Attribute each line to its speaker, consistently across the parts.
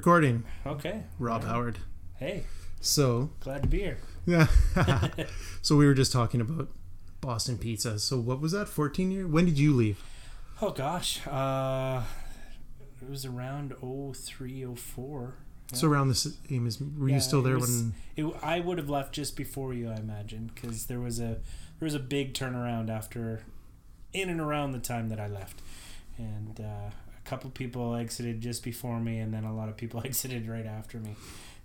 Speaker 1: Recording.
Speaker 2: Okay.
Speaker 1: Rob
Speaker 2: Right.
Speaker 1: Howard.
Speaker 2: Hey,
Speaker 1: So,
Speaker 2: glad to be here.
Speaker 1: yeah. so we were just talking about Boston Pizza. So what was that? 14 year? When did you leave?
Speaker 2: Oh gosh, uh, it was around 03, 04.
Speaker 1: So around the same as were
Speaker 2: Yeah,
Speaker 1: you still there
Speaker 2: was-
Speaker 1: when
Speaker 2: It, I would have left just before you, I imagine, because there was a there was a big turnaround after, in and around the time that I left, and uh, couple people exited just before me, and then a lot of people exited right after me.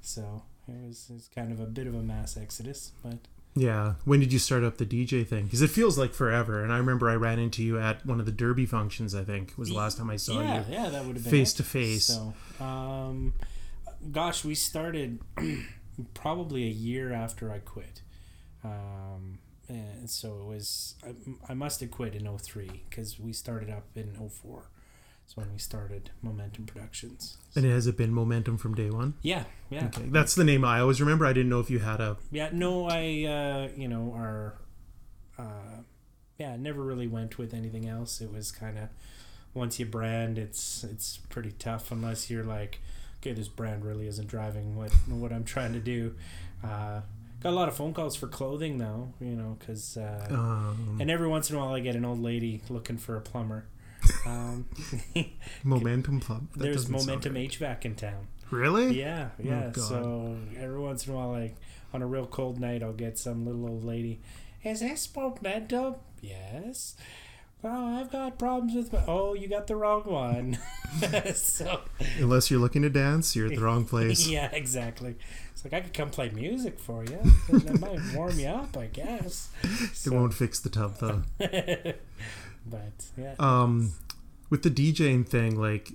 Speaker 2: So it was, it was kind of a bit of a mass exodus, but
Speaker 1: Yeah, when did you start up the DJ thing? Because it feels like forever. And I remember I ran into you at one of the Derby functions. I think was the last time I saw
Speaker 2: yeah,
Speaker 1: you.
Speaker 2: yeah, that would have been
Speaker 1: face
Speaker 2: it.
Speaker 1: to face.
Speaker 2: So, um, gosh, we started probably a year after I quit. Um, and so it was, I, I must have quit in 03 because we started up in 04. When we started Momentum Productions.
Speaker 1: And has it been momentum from day one?
Speaker 2: Yeah, yeah.
Speaker 1: Okay, that's the name I always remember. I didn't know if you had a.
Speaker 2: Yeah, no, I, uh, you know, our, uh, yeah, never really went with anything else. It was kind of, once you brand, it's it's pretty tough unless you're like, okay, this brand really isn't driving what what I'm trying to do. Uh, got a lot of phone calls for clothing though, you know, because uh,
Speaker 1: Um,
Speaker 2: and every once in a while I get an old lady looking for a plumber. Um,
Speaker 1: momentum club. That
Speaker 2: there's Momentum
Speaker 1: right.
Speaker 2: HVAC in town.
Speaker 1: Really?
Speaker 2: Yeah, yeah.
Speaker 1: God.
Speaker 2: so every once in a while, like on a real cold night, I'll get some little old lady. Is this momentum? Yes. Oh, I've got problems with my. Oh, you got the wrong one. so
Speaker 1: Unless you're looking to dance, you're at the wrong place.
Speaker 2: yeah, exactly. It's like I could come play music for you. That might warm you up, I guess.
Speaker 1: It
Speaker 2: So-
Speaker 1: won't fix the tub though.
Speaker 2: But yeah.
Speaker 1: Um, with the DJing thing, like,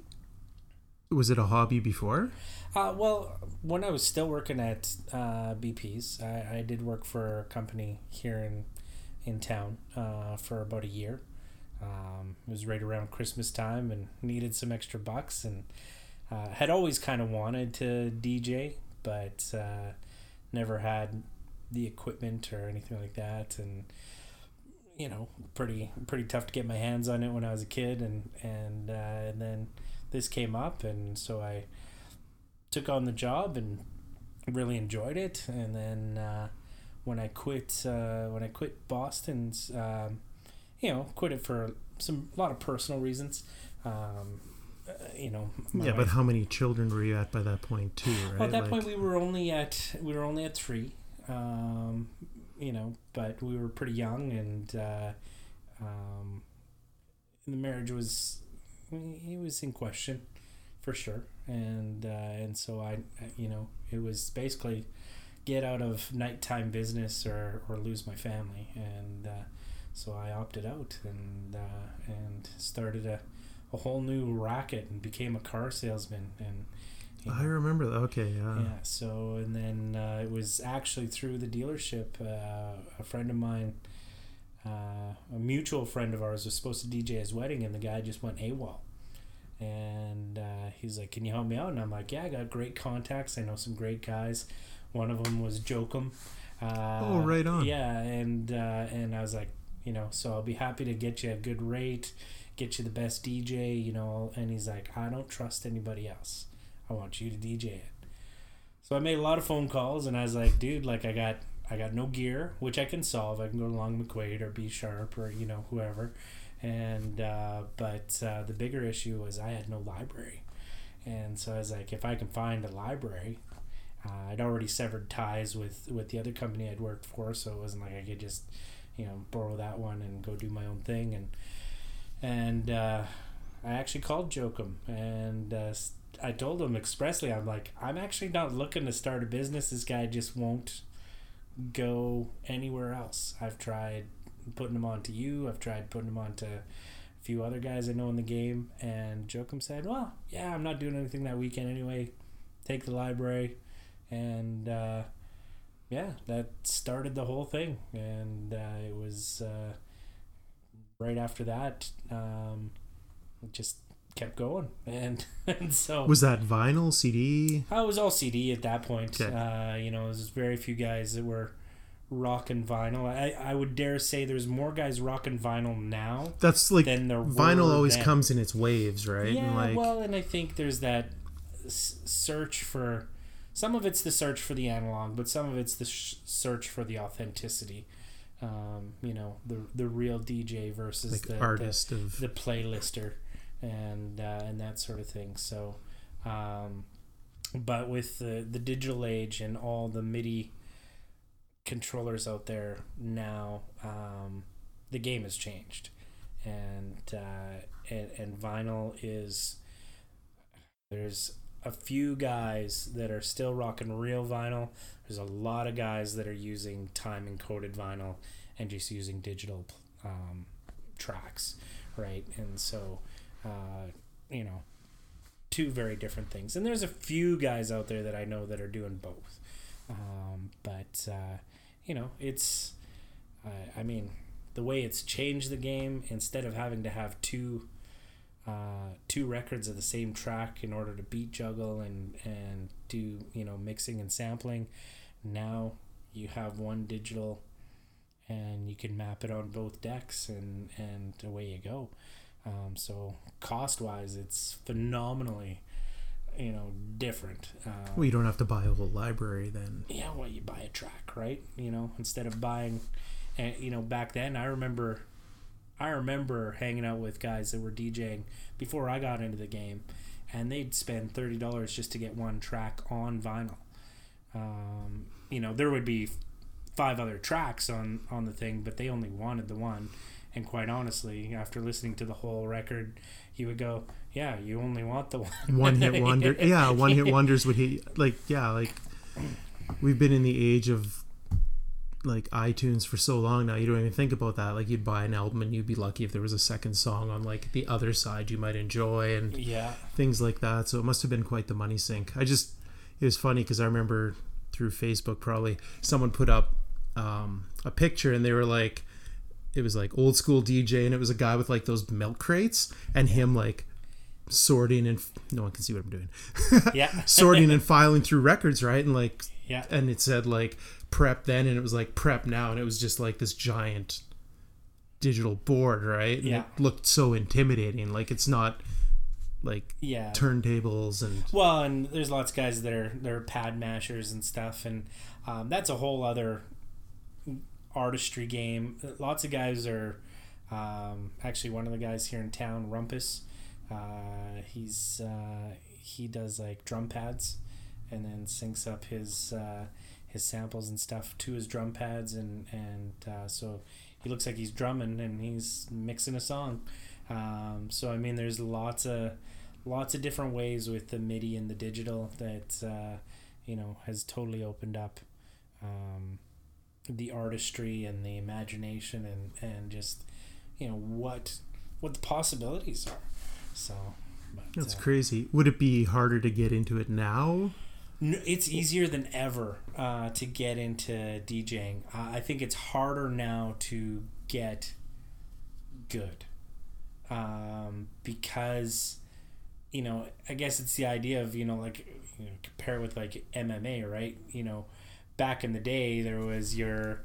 Speaker 1: was it a hobby before?
Speaker 2: Uh, well, when I was still working at uh, BP's, I, I did work for a company here in in town uh, for about a year. Um, it was right around Christmas time and needed some extra bucks and uh, had always kind of wanted to DJ, but uh, never had the equipment or anything like that. And you know, pretty pretty tough to get my hands on it when I was a kid, and and uh, and then this came up, and so I took on the job and really enjoyed it. And then uh, when I quit, uh, when I quit Boston's, um, you know, quit it for some a lot of personal reasons. Um, uh, you know,
Speaker 1: yeah, but
Speaker 2: wife-
Speaker 1: how many children were you at by that point too? Right?
Speaker 2: well, at that
Speaker 1: Like-
Speaker 2: point we were only at we were only at three. Um, you know, but we were pretty young, and uh, um, the marriage was it was in question for sure, and uh, and so I, you know, it was basically get out of nighttime business or, or lose my family, and uh, so I opted out and uh, and started a, a whole new racket and became a car salesman and. You
Speaker 1: I remember that. Okay, yeah.
Speaker 2: yeah. So and then uh, it was actually through the dealership. Uh, a friend of mine, uh, a mutual friend of ours, was supposed to DJ his wedding, and the guy just went AWOL. And uh, he's like, "Can you help me out?" And I'm like, "Yeah, I got great contacts. I know some great guys. One of them was Jokum. Uh,
Speaker 1: Oh, right on.
Speaker 2: Yeah, and uh, and I was like, you know, so I'll be happy to get you a good rate, get you the best DJ, you know. And he's like, I don't trust anybody else. I want you to DJ it. So I made a lot of phone calls, and I was like, dude, like I got I got no gear, which I can solve. I can go to Long McQuade or B Sharp or you know whoever, and uh, but uh, the bigger issue was I had no library, and so I was like, if I can find a library. Uh, I'd already severed ties with, with the other company I'd worked for, so it wasn't like I could just, you know, borrow that one and go do my own thing. And and uh, I actually called Jokum and uh, I told him expressly, I'm like, I'm actually not looking to start a business. This guy just won't go anywhere else. I've tried putting him on to you. I've tried putting him on to a few other guys I know in the game. And Jokum said, well, yeah, I'm not doing anything that weekend anyway. Take the library. And uh, yeah, that started the whole thing. And uh, it was uh, right after that, um, just kept going. And, and so.
Speaker 1: Was that vinyl, CD?
Speaker 2: I was all CD at that point.
Speaker 1: Okay.
Speaker 2: Uh, you know, there's very few guys that were rocking vinyl. I, I would dare say there's more guys rocking vinyl now
Speaker 1: That's like
Speaker 2: than there
Speaker 1: vinyl always
Speaker 2: then.
Speaker 1: comes in its waves, right?
Speaker 2: Yeah,
Speaker 1: and like
Speaker 2: well, and I think there's that s- search for some of it's the search for the analog, but some of it's the sh- search for the authenticity. Um, you know, the the real DJ versus
Speaker 1: like
Speaker 2: the
Speaker 1: artist
Speaker 2: the,
Speaker 1: of
Speaker 2: the playlister, and uh, and that sort of thing. So, um, but with the the digital age and all the MIDI controllers out there now, um, the game has changed, and uh, and and vinyl is there's a few guys that are still rocking real vinyl. There's a lot of guys that are using time encoded vinyl and just using digital um, tracks, right? And so, uh, you know, two very different things. And there's a few guys out there that I know that are doing both. Um, but uh, you know, it's I mean, the way it's changed the game instead of having to have two uh, two records of the same track in order to beat juggle and and do you know mixing and sampling now you have one digital and you can map it on both decks and and away you go um, so cost wise it's phenomenally you know different. Uh,
Speaker 1: well, you don't have to buy a whole library then.
Speaker 2: yeah well you buy a track right? You know instead of buying and you know back then i remember i remember hanging out with guys that were djing before i got into the game and they'd spend $30 just to get one track on vinyl. Um, you know there would be five other tracks on on the thing but they only wanted the one and quite honestly after listening to the whole record you would go yeah you only want the one
Speaker 1: One hit wonder. yeah, one hit wonders would hit like yeah, like we've been in the age of like iTunes for so long now. You don't even think about that. Like you'd buy an album and you'd be lucky if there was a second song on like the other side you might enjoy and
Speaker 2: yeah
Speaker 1: things like that. So it must have been quite the money sink. I just it was funny because I remember through Facebook probably someone put up um, a picture and they were like it was like old school DJ and it was a guy with like those milk crates and him like sorting and no one can see what I'm doing.
Speaker 2: Yeah.
Speaker 1: Sorting and filing through records right? And like
Speaker 2: yeah.
Speaker 1: and it said like prep then and it was like prep now and it was just like this giant digital board right? And
Speaker 2: Yeah.
Speaker 1: it looked so intimidating. Like it's not like
Speaker 2: yeah.
Speaker 1: turntables and
Speaker 2: Well, and there's lots of guys that are they're pad mashers and stuff, and um, that's a whole other artistry game. Lots of guys are um, actually one of the guys here in town, Rumpus. Uh, he's uh, he does like drum pads, and then syncs up his uh, his samples and stuff to his drum pads, and and uh, so he looks like he's drumming and he's mixing a song. Um, so I mean, there's lots of lots of different ways with the MIDI and the digital that uh, you know has totally opened up um, the artistry and the imagination and and just you know what what the possibilities are. So but,
Speaker 1: that's
Speaker 2: uh,
Speaker 1: crazy would it be harder to get into it now
Speaker 2: it's easier than ever uh, to get into DJing. Uh, I think it's harder now to get good um, because you know I guess it's the idea of you know like you know, compare with like MMA, right? You know, back in the day there was your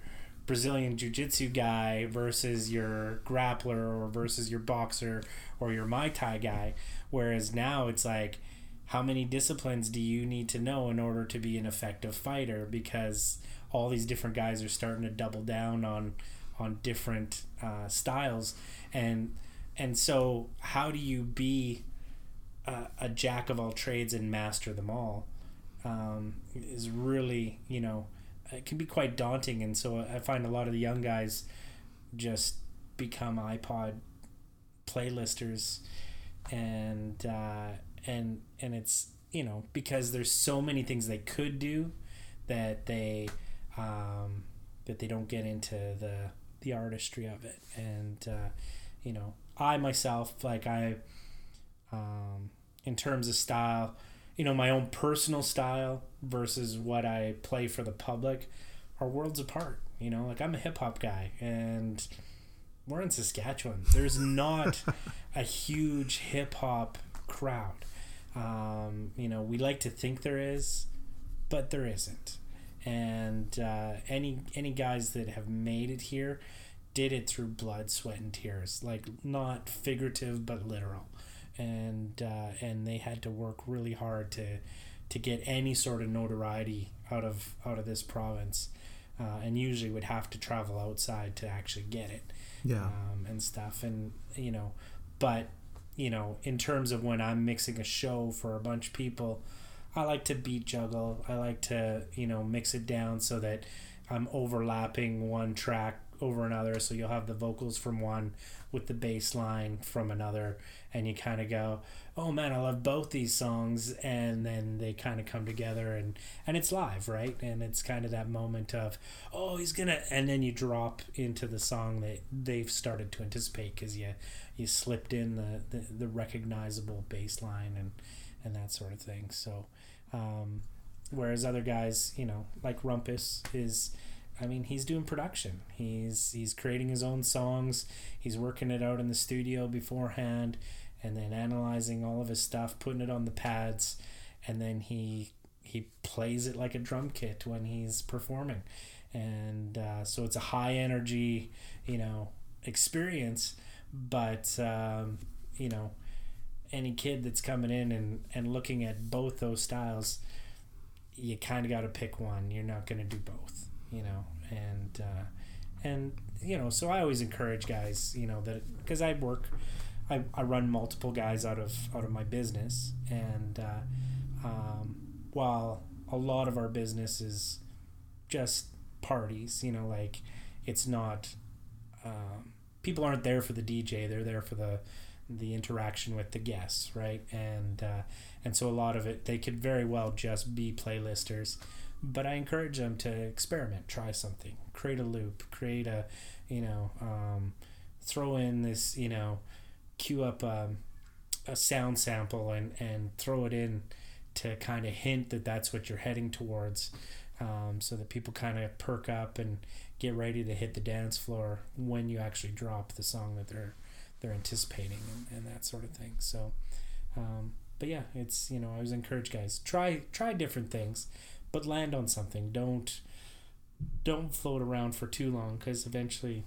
Speaker 2: Brazilian jiu-jitsu guy versus your grappler or versus your boxer or your Muay Thai guy. Whereas now it's like how many disciplines do you need to know in order to be an effective fighter? Because all these different guys are starting to double down on on different uh, styles. And and so how do you be a, a jack of all trades and master them all um, is really you know it can be quite daunting. And so i find a lot of the young guys just become ipod playlisters. And uh, and and it's you know because there's so many things they could do that they um, that they don't get into the the artistry of it. And uh, you know i myself like i um, in terms of style you know my own personal style versus what i play for the public are worlds apart you know? Like i'm a hip-hop guy and we're in saskatchewan. There's not a huge hip-hop crowd. Um, you know we like to think there is but there isn't. And uh, any any guys that have made it here did it through blood sweat and tears. Like not figurative but literal and uh, and they had to work really hard to to get any sort of notoriety out of out of this province, uh, and usually would have to travel outside to actually get it,
Speaker 1: Yeah.
Speaker 2: um, and stuff, and you know, but you know, in terms of when I'm mixing a show for a bunch of people, I like to beat juggle. I like to you know mix it down so that I'm overlapping one track over another. So you'll have the vocals from one with the bass line from another, and you kind of go, "Oh man, I love both these songs," and then they kind of come together, and and it's live, right? And it's kind of that moment of, "Oh, he's gonna," and then you drop into the song that they've started to anticipate because you you slipped in the, the the recognizable bass line and and that sort of thing. So. Um, whereas other guys, you know, like Rumpus is I mean, he's doing production. He's he's creating his own songs. He's working it out in the studio beforehand and then analyzing all of his stuff, putting it on the pads, and then he he plays it like a drum kit when he's performing. And uh, so it's a high energy, you know, experience, but um, you know, any kid that's coming in and, and looking at both those styles, you kind of got to pick one. You're not going to do both, you know. And uh, and you know, so I always encourage guys, you know, that because I work, I, I run multiple guys out of out of my business, and uh, um, while a lot of our business is just parties, you know, like it's not. Um, people aren't there for the DJ; they're there for the the interaction with the guests, right? And uh, and so a lot of it they could very well just be playlisters, but I encourage them to experiment, try something, create a loop, create a, you know, um, throw in this, you know, cue up um, a sound sample and and throw it in to kind of hint that that's what you're heading towards. Um, so that people kind of perk up and get ready to hit the dance floor when you actually drop the song that they're they're anticipating and, and that sort of thing. So, um, but yeah, it's you know I always encourage guys try try different things, but land on something. Don't don't float around for too long because eventually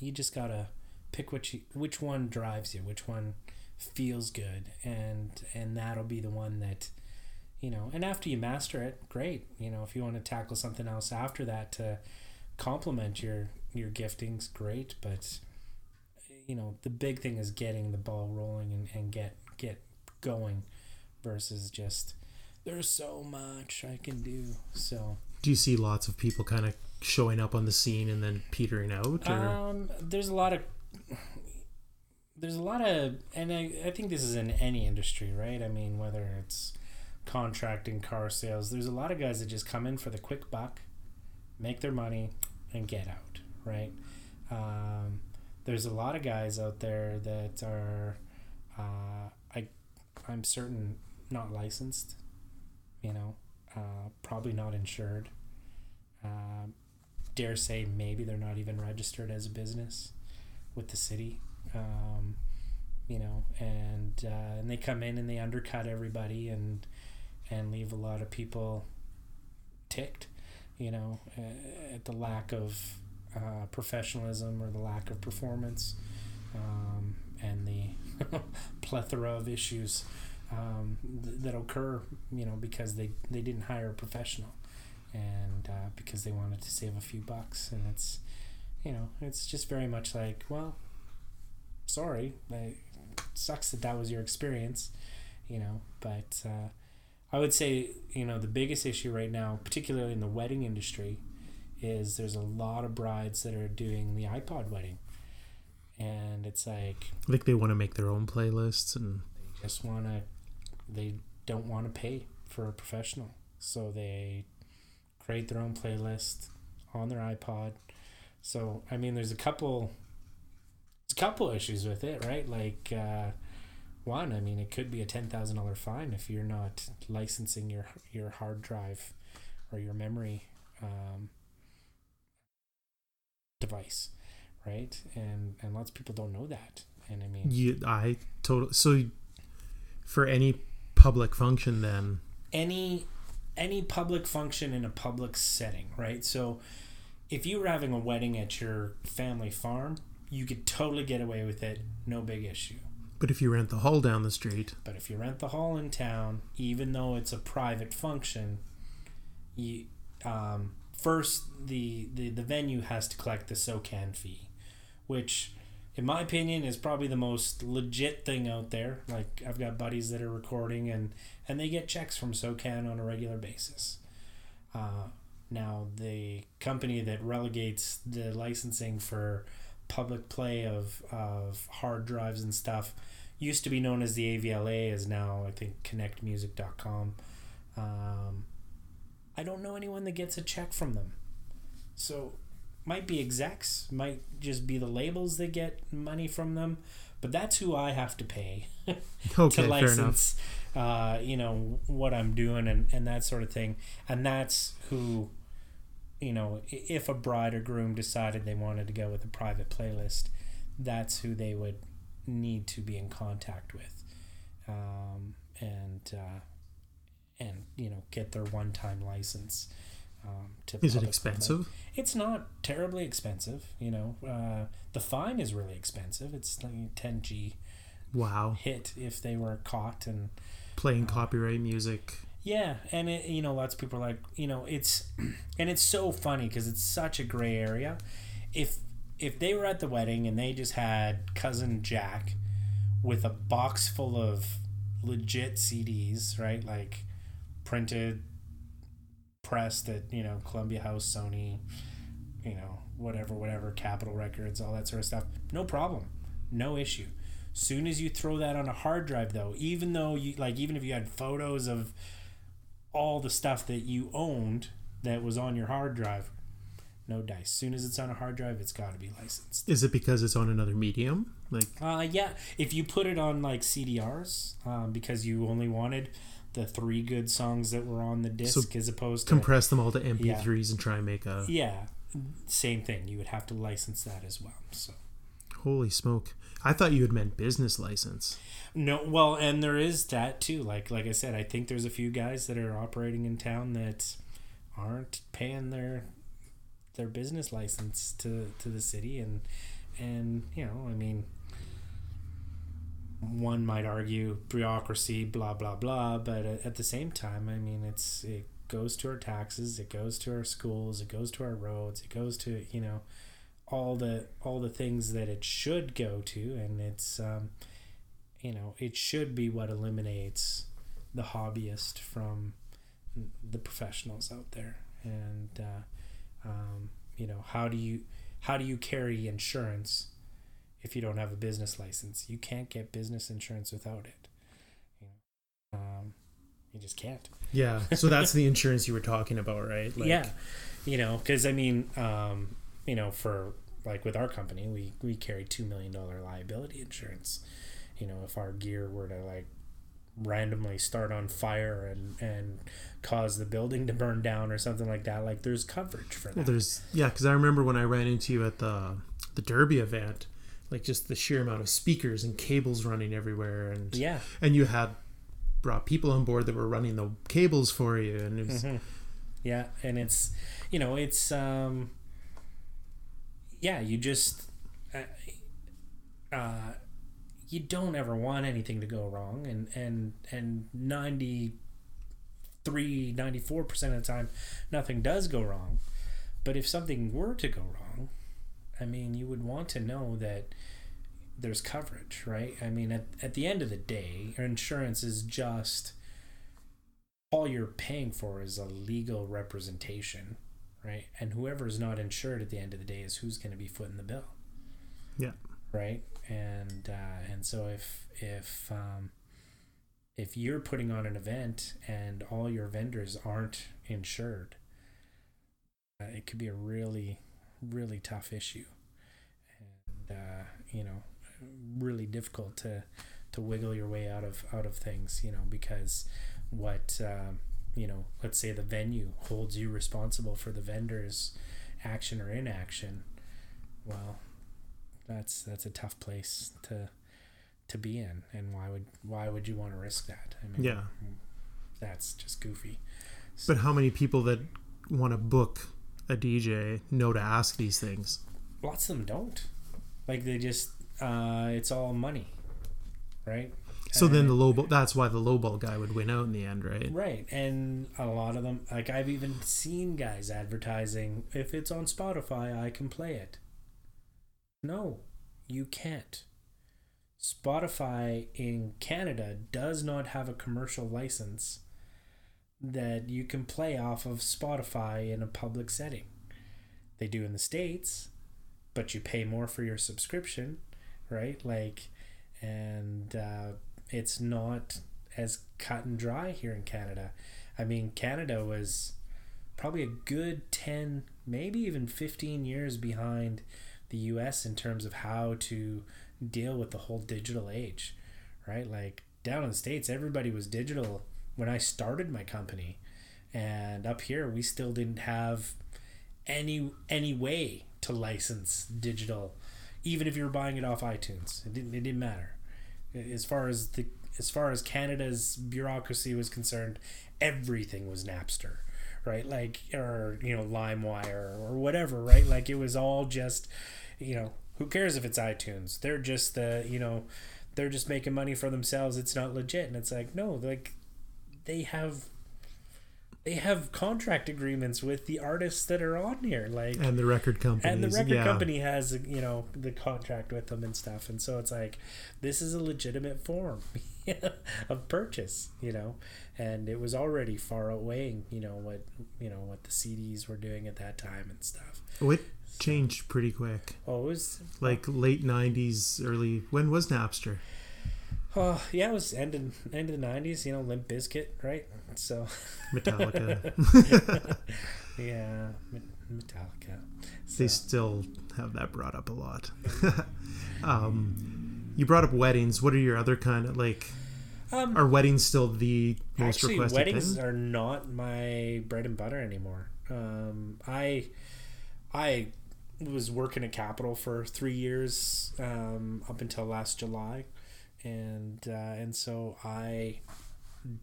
Speaker 2: you just gotta pick which which one drives you, which one feels good, and and that'll be the one that you know. And after you master it, great. You know if you want to tackle something else after that to complement your your giftings, great. But you know the big thing is getting the ball rolling and, and get get going versus just there's so much I can do. So
Speaker 1: Do you see lots of people kind of showing up on the scene and then petering out? Or?
Speaker 2: um, there's a lot of there's a lot of and I, I think this is in any industry, right? I mean whether it's contracting car sales, there's a lot of guys that just come in for the quick buck, make their money, and get out, right? Um, there's a lot of guys out there that are uh, I I'm certain not licensed you know uh, probably not insured. Uh, dare say maybe they're not even registered as a business with the city um, you know and uh, and they come in and they undercut everybody and and leave a lot of people ticked you know at the lack of uh, professionalism or the lack of performance um, and the plethora of issues um, th- that occur, you know, because they, they didn't hire a professional and uh, because they wanted to save a few bucks. And it's, you know, it's just very much like, well, sorry, it sucks that that was your experience, you know, but uh, I would say, you know, the biggest issue right now, particularly in the wedding industry, is there's a lot of brides that are doing the iPod wedding. And it's like
Speaker 1: like they want to make their own playlists and
Speaker 2: they just want to, they don't want to pay for a professional. So they create their own playlist on their iPod. So, I mean, there's a couple, there's a couple issues with it, right? Like, uh, one, I mean, it could be a ten thousand dollar fine if you're not licensing your your hard drive or your memory um, device, right? And and lots of people don't know that. And I mean,
Speaker 1: you I total so for any public function then
Speaker 2: any any public function in a public setting, right? So if you were having a wedding at your family farm, you could totally get away with it, no big issue.
Speaker 1: But if you rent the hall down the street,
Speaker 2: But if you rent the hall in town, even though it's a private function, you um, first the, the the venue has to collect the SOCAN fee, which, in my opinion, is probably the most legit thing out there. Like I've got buddies that are recording and and they get checks from SOCAN on a regular basis. Uh, now the company that relegates the licensing for public play of of hard drives and stuff used to be known as the AVLA is now I think connectmusic.com. Um, I don't know anyone that gets a check from them. So might be execs, might just be the labels that get money from them, but that's who I have to pay
Speaker 1: okay,
Speaker 2: to
Speaker 1: fair enough.
Speaker 2: license uh, you know what I'm doing and, and that sort of thing. And that's who you know, if a bride or groom decided they wanted to go with a private playlist, that's who they would need to be in contact with, um, and uh, and you know get their one time license. Um,
Speaker 1: Is it
Speaker 2: public
Speaker 1: expensive?
Speaker 2: It's not terribly expensive. You know, uh, the fine is really expensive. It's like ten G
Speaker 1: Wow.
Speaker 2: hit if they were caught and
Speaker 1: Playing copyright music.
Speaker 2: yeah, and it, you know, lots of people are like, you know, it's, and it's so funny because it's such a gray area. If if they were at the wedding and they just had cousin Jack with a box full of legit CDs, right, like printed, pressed at you know Columbia House, Sony, you know, whatever, whatever, Capitol Records, all that sort of stuff, no problem, no issue. Soon as you throw that on a hard drive, though, even though you like, even if you had photos of all the stuff that you owned that was on your hard drive, no dice. Soon as it's on a hard drive, it's got to be licensed.
Speaker 1: Is it because it's on another medium? Like,
Speaker 2: Uh, yeah, if you put it on like CDRs, um, because you only wanted the three good songs that were on the disc, as opposed to
Speaker 1: compress them all to MP3s and try and make a.
Speaker 2: yeah, same thing. You would have to license that as well. So.
Speaker 1: Holy smoke! I thought you had meant business license.
Speaker 2: No, well, and there is that too. Like like I said, I think there's a few guys that are operating in town that aren't paying their their business license to to the city, and and you know, I mean, one might argue bureaucracy, blah blah blah, but at, the same time, I mean, it's it goes to our taxes, it goes to our schools, it goes to our roads, it goes to you know all the all the things that it should go to, and it's um, you know it should be what eliminates the hobbyist from the professionals out there. And uh, um, you know how do you how do you carry insurance if you don't have a business license you can't get business insurance without it you, know? um, you just can't
Speaker 1: Yeah. So that's the insurance you were talking about, right? Like,
Speaker 2: yeah you know because i mean um, you know for like with our company we we carry two million dollar liability insurance you know if our gear were to like randomly start on fire and and cause the building to burn down or something like that like there's coverage for that
Speaker 1: Well, there's yeah, because I remember when I ran into you at the the Derby event, like just the sheer amount of speakers and cables running everywhere, and
Speaker 2: yeah
Speaker 1: and you had brought people on board that were running the cables for you, and it was
Speaker 2: Mhm. Yeah, and it's you know it's um yeah you just uh, uh you don't ever want anything to go wrong and and and 93 94 percent of the time nothing does go wrong but if something were to go wrong i mean you would want to know that there's coverage right i mean at, at the end of the day insurance is just all you're paying for is a legal representation, right? And whoever is not insured at the end of the day is who's going to be footing the bill.
Speaker 1: Yeah.
Speaker 2: Right. And uh, and so if if um, if you're putting on an event and all your vendors aren't insured, uh, it could be a really really tough issue, and uh, you know, really difficult to to wiggle your way out of out of things. You know, because what um, you know let's say the venue holds you responsible for the vendor's action or inaction well that's that's a tough place to to be in and why would why would you want to risk that i mean
Speaker 1: Yeah.
Speaker 2: that's just goofy
Speaker 1: But how many people that want to book a DJ know to ask these things?
Speaker 2: lots of them don't like they just uh it's all money right?
Speaker 1: So then the lowball. That's why the lowball guy would win out in the end, right?
Speaker 2: Right. And a lot of them, like I've even seen guys advertising, if it's on Spotify, I can play it. No, you can't. Spotify in Canada does not have a commercial license that you can play off of Spotify in a public setting. They do in the States, but you pay more for your subscription, right? Like, and uh, it's not as cut and dry here in Canada. I mean, Canada was probably a good 10, maybe even 15 years behind the US in terms of how to deal with the whole digital age, right? Like down in the States, everybody was digital when I started my company. And up here, we still didn't have any any way to license digital, even if you were buying it off iTunes. It didn't it didn't matter. As far as the as far as Canada's bureaucracy was concerned, everything was Napster, right? Like or you know LimeWire or whatever, right? Like it was all just, you know, who cares if it's iTunes? They're just the you know, they're just making money for themselves. It's not legit, and it's like no, like they have. They have contract agreements with the artists that are on here, like
Speaker 1: And the record company.
Speaker 2: and the record
Speaker 1: yeah.
Speaker 2: company has you know the contract with them and stuff and so it's like this is a legitimate form of purchase you know and it was already far outweighing you know what you know what the cds were doing at that time and stuff
Speaker 1: Oh, it changed pretty quick.
Speaker 2: oh it was
Speaker 1: Like late '90s, early. When was Napster?
Speaker 2: Oh yeah it was end of, end of the 90s you know limp Bizkit, right so
Speaker 1: Metallica.
Speaker 2: yeah Me- metallica
Speaker 1: they still have that brought up a lot. um, you brought up weddings. What are your other kind of like?
Speaker 2: um,
Speaker 1: Are weddings still the most
Speaker 2: Actually,
Speaker 1: requested
Speaker 2: weddings
Speaker 1: thing?
Speaker 2: are not my bread and butter anymore. Um, I I was working at Capital for three years um, up until last July, and uh, and so I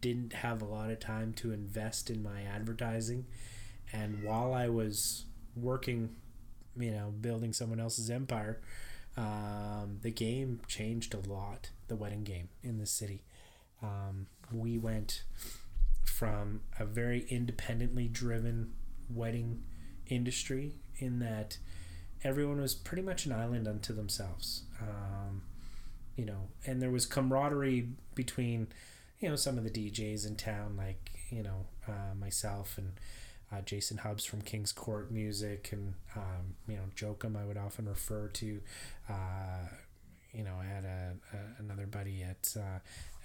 Speaker 2: didn't have a lot of time to invest in my advertising. And while I was working, you know, building someone else's empire, um, the game changed a lot. The wedding game in the city. Um, we went from a very independently driven wedding industry in that everyone was pretty much an island unto themselves. Um, you know, and there was camaraderie between, you know, some of the DJs in town, like, you know, uh, myself and uh, Jason Hubbs from King's Court Music and, um, you know, Jokum, I would often refer to. Uh, you know, I had a, a another buddy at uh,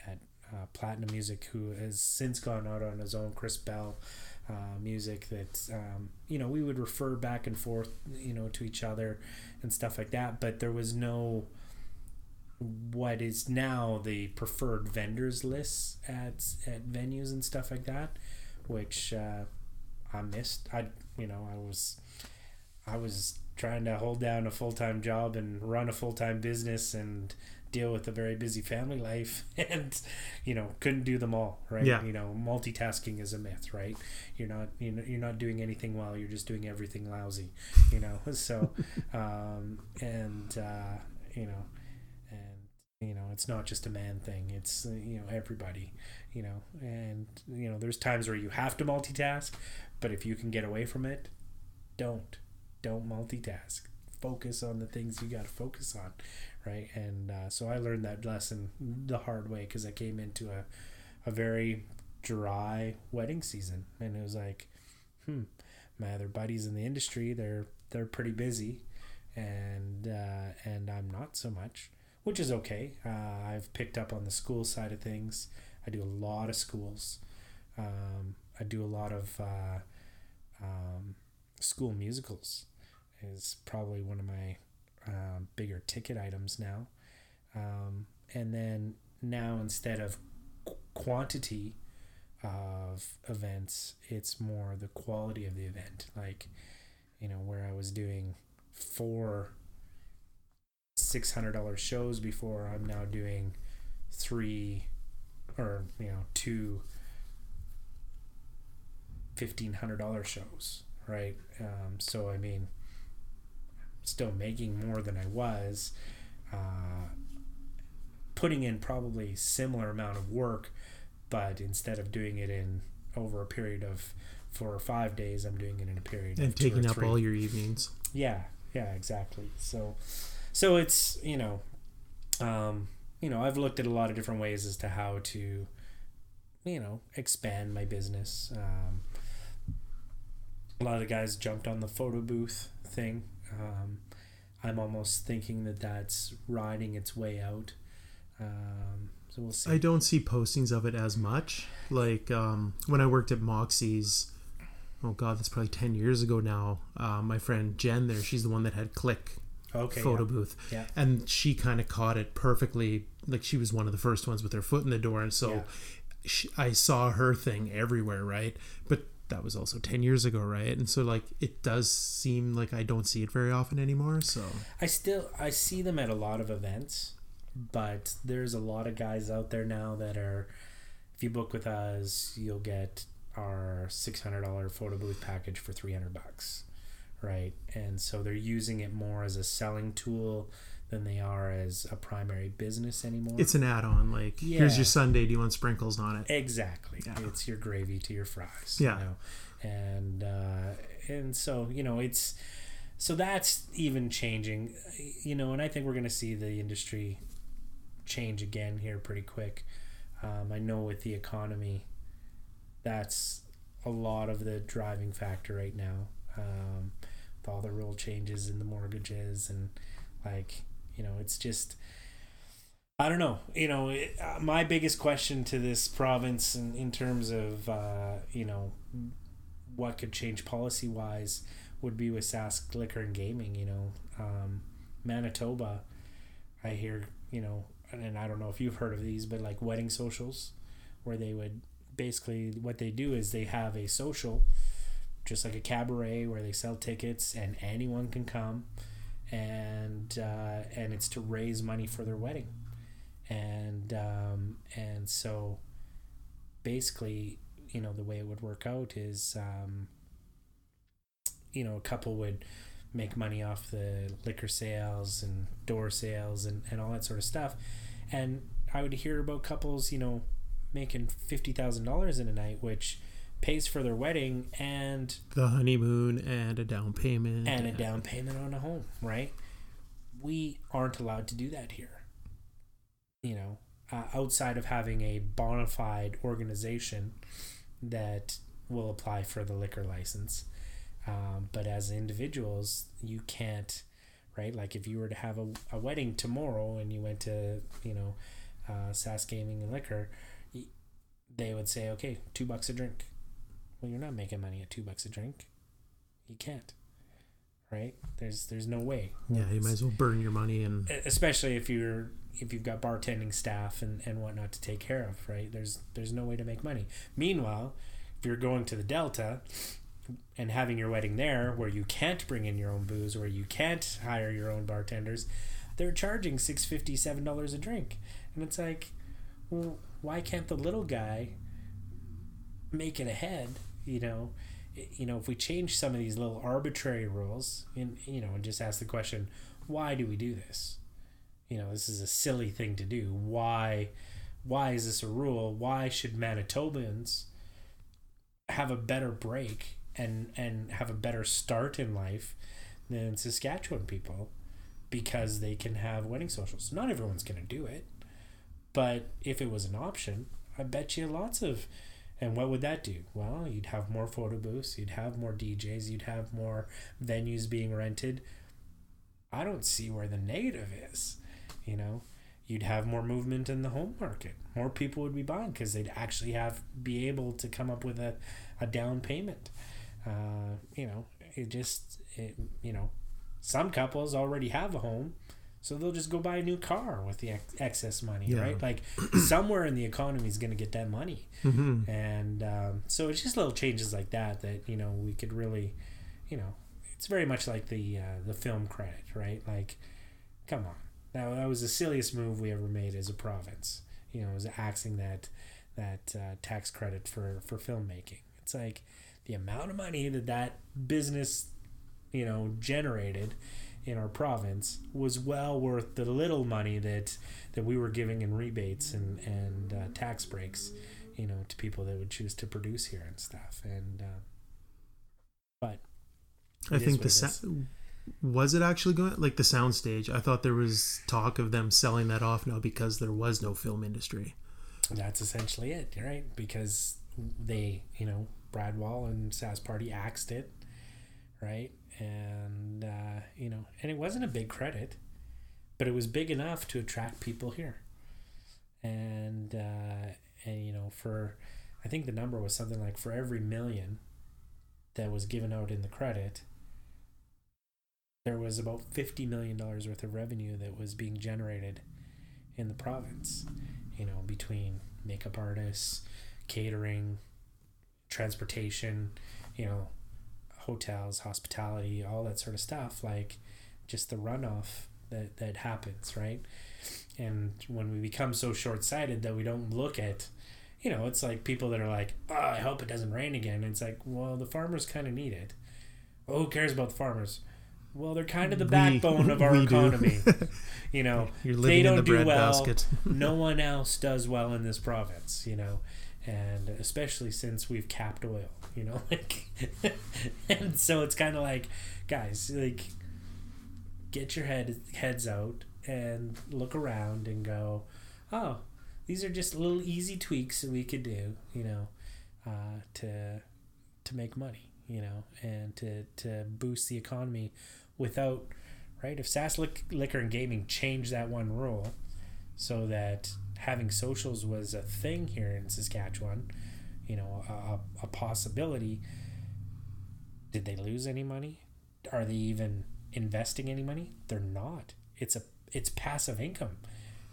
Speaker 2: at uh, Platinum Music who has since gone out on his own, Chris Bell uh, music. That um, you know we would refer back and forth, you know, to each other and stuff like that. But there was no what is now the preferred vendors lists at at venues and stuff like that, which uh, I missed. I you know I was I was trying to hold down a full time job and run a full time business and deal with a very busy family life and you know couldn't do them all right
Speaker 1: Yeah.
Speaker 2: you know multitasking is a myth right you're not you know you're not doing anything well you're just doing everything lousy you know so um and uh you know you know it's not just a man thing it's uh, you know everybody you know and you know there's times where you have to multitask but if you can get away from it don't don't multitask. Focus on the things you got to focus on right? And uh, so i learned that lesson the hard way because i came into a, a very dry wedding season and it was like hmm my other buddies in the industry they're they're pretty busy and uh, and i'm not so much which is okay uh, i've picked up on the school side of things i do a lot of schools um, i do a lot of uh, um, school musicals is probably one of my um, bigger ticket items now. Um, and then now instead of qu- quantity of events, it's more the quality of the event. Like, you know, where I was doing four six hundred dollar shows before, I'm now doing three or you know two fifteen hundred dollar shows, right? Um, so I mean, still making more than I was, uh, putting in probably similar amount of work, but instead of doing it in over a period of four or five days, I'm doing it in a period
Speaker 1: and
Speaker 2: of two or
Speaker 1: taking up
Speaker 2: three.
Speaker 1: all your evenings.
Speaker 2: Yeah, yeah, exactly. So, so it's you know, um, you know, I've looked at a lot of different ways as to how to, you know, expand my business. Um, a lot of guys jumped on the photo booth thing. Um, I'm almost thinking that that's riding its way out. Um, so we'll see.
Speaker 1: I don't see postings of it as much. Like um, when I worked at Moxie's, oh god, that's probably ten years ago now. Uh, my friend Jen there, she's the one that had Click
Speaker 2: okay.
Speaker 1: photo
Speaker 2: yeah.
Speaker 1: booth,
Speaker 2: Yeah.
Speaker 1: and she kind of caught it perfectly. Like she was one of the first ones with her foot in the door, and so
Speaker 2: Yeah.
Speaker 1: she, I saw her thing everywhere, right? But that was also ten years ago, right? And so like it does seem like I don't see it very often anymore. So
Speaker 2: I still I see them at a lot of events, but there's a lot of guys out there now that are if you book with us, you'll get our six hundred dollar photo booth package for three hundred bucks. Right. And so they're using it more as a selling tool than they are as a primary business anymore.
Speaker 1: it's an add-on. Like
Speaker 2: Yeah.
Speaker 1: here's your sundae. Do you want sprinkles on it?
Speaker 2: Exactly.
Speaker 1: Yeah.
Speaker 2: It's your gravy to your fries.
Speaker 1: Yeah.
Speaker 2: You know? And uh, and so you know it's so that's even changing, you know, and I think we're going to see the industry change again here pretty quick. Um, I know with the economy, that's a lot of the driving factor right now. Um, all the rule changes in the mortgages and like you know, it's just. I don't know. You know, it, uh, my biggest question to this province, in, in terms of uh, you know, what could change policy wise, would be with Sask Liquor and Gaming. You know, um, Manitoba, I hear you know, and, and I don't know if you've heard of these, but like wedding socials, where they would basically what they do is they have a social, just like a cabaret where they sell tickets and anyone can come, and uh, and it's to raise money for their wedding. And um, and so basically you know the way it would work out is um, you know a couple would make money off the liquor sales and door sales and, and all that sort of stuff. And i would hear about couples you know making $50000 in a night which pays for their wedding and
Speaker 1: The honeymoon and a down payment
Speaker 2: and a down payment on a home, right? We aren't allowed to do that here. You know, uh, outside of having a bona fide organization that will apply for the liquor license. Um, but as individuals, you can't, right? Like if you were to have a, a wedding tomorrow and you went to, you know, uh, Sask Gaming and Liquor, they would say, okay, two bucks a drink. Well, you're not making money at two bucks a drink. You can't, right? There's there's no way.
Speaker 1: Yeah, you might as well burn your money and
Speaker 2: especially if you're if you've got bartending staff and, and whatnot to take care of, right? There's there's no way to make money. Meanwhile, if you're going to the Delta and having your wedding there where you can't bring in your own booze, where you can't hire your own bartenders, they're charging six fifty, seven dollars a drink. And it's like, well, why can't the little guy make it ahead, you know? You know, if we change some of these little arbitrary rules and you know, and just ask the question, why do we do this? you know this is a silly thing to do why why is this a rule why should manitobans have a better break and and have a better start in life than saskatchewan people because they can have wedding socials not everyone's going to do it but if it was an option i bet you lots of and what would that do? Well you'd have more photo booths you'd have more djs you'd have more venues being rented. I don't see where the negative is you know? You'd have more movement in the home market. More people would be buying because they'd actually have be able to come up with a, a down payment. Uh, you know it just it, you know some couples already have a home so they'll just go buy a new car with the ex- excess money
Speaker 1: Yeah.
Speaker 2: right? Like somewhere in the economy is going to get that money.
Speaker 1: Hmm
Speaker 2: and um, so it's just little changes like that that you know we could really you know it's very much like the uh, the film credit right? Like come on. That, that was the silliest move we ever made as a province. You know was axing that that uh, tax credit for for filmmaking. It's like the amount of money that that business you know, generated in our province was well worth the little money that that we were giving in rebates and and uh, tax breaks, you know, to people that would choose to produce here and stuff. And uh, but
Speaker 1: I think the sa- was it actually going like the soundstage. I thought there was talk of them selling that off now because there was no film industry.
Speaker 2: that's essentially it, right? Because they, you know, Brad Wall and Sask Party axed it, right? And uh, you know, and it wasn't a big credit, but it was big enough to attract people here. And uh, and you know, for I think the number was something like for every million that was given out in the credit, there was about fifty million dollars worth of revenue that was being generated in the province you know, between makeup artists, catering, transportation, you know, hotels, hospitality, all that sort of stuff, like just the runoff that, that happens, right? And when we become so short sighted that we don't look at, you know, it's like people that are like, oh, I hope it doesn't rain again. It's like, well, the farmers kind of need it. Well, who cares about the farmers? Well, they're kind of the
Speaker 1: We-
Speaker 2: backbone of our economy. you know, they don't
Speaker 1: the
Speaker 2: do
Speaker 1: bread
Speaker 2: well. no one else does well in this province, you know, and especially since we've capped oil, you know, like, and so it's kind of like, guys, like, get your head heads out and look around and go, oh, these are just little easy tweaks that we could do, you know, uh, to to make money, you know, and to to boost the economy without right? If Lic- Liquor and Gaming changed that one rule so that having socials was a thing here in Saskatchewan, you know, a, a possibility, did they lose any money? Are they even investing any money? They're not. It's a it's passive income.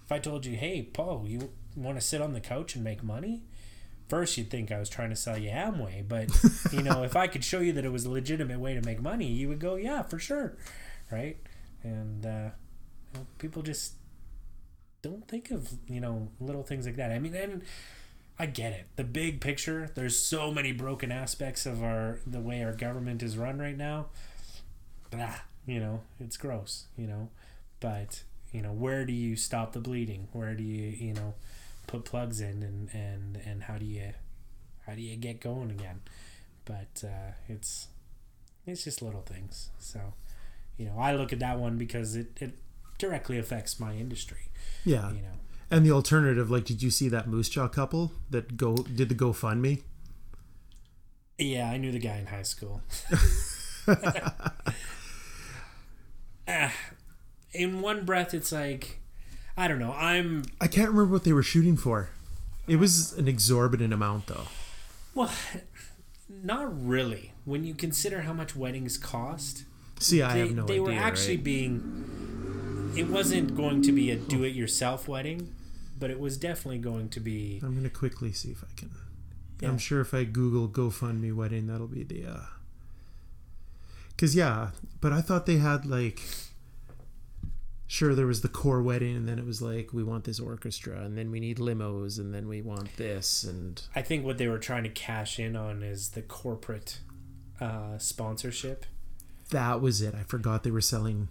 Speaker 2: If I told you, hey, Paul, you want to sit on the couch and make money? First, you'd think I was trying to sell you Amway, but you know, if I could show you that it was a legitimate way to make money, you would go, yeah, for sure, right? And uh, you know, people just don't think of you know little things like that. I mean, and I get it. The big picture. There's so many broken aspects of our the way our government is run right now. Blah, you know, it's gross. You know, but you know, where do you stop the bleeding? Where do you you know put plugs in and and and how do you how do you get going again? But uh, it's it's just little things. So you know, I look at that one because it, it directly affects my industry.
Speaker 1: Yeah.
Speaker 2: You know,
Speaker 1: And the alternative, like, did you see that Moose Jaw couple that go did the GoFundMe?
Speaker 2: yeah, I knew the guy in high school. Ah, in one breath, it's like, I don't know. I'm
Speaker 1: I can't remember what they were shooting for. It was an exorbitant amount, though.
Speaker 2: well, not really. When you consider how much weddings cost,
Speaker 1: See, I
Speaker 2: they,
Speaker 1: have no idea.
Speaker 2: they
Speaker 1: idea.
Speaker 2: were actually
Speaker 1: right?
Speaker 2: being. It wasn't going to be a do-it-yourself wedding, but it was definitely going to be.
Speaker 1: I'm gonna quickly see if I can.
Speaker 2: Yeah.
Speaker 1: I'm sure if I Google GoFundMe wedding, that'll be the. uh Cause yeah, but I thought they had like. Sure, there was the core wedding, and then it was like we want this orchestra, and then we need limos, and then we want this, and
Speaker 2: I think what they were trying to cash in on is the corporate uh, sponsorship.
Speaker 1: that was it. I forgot they were selling.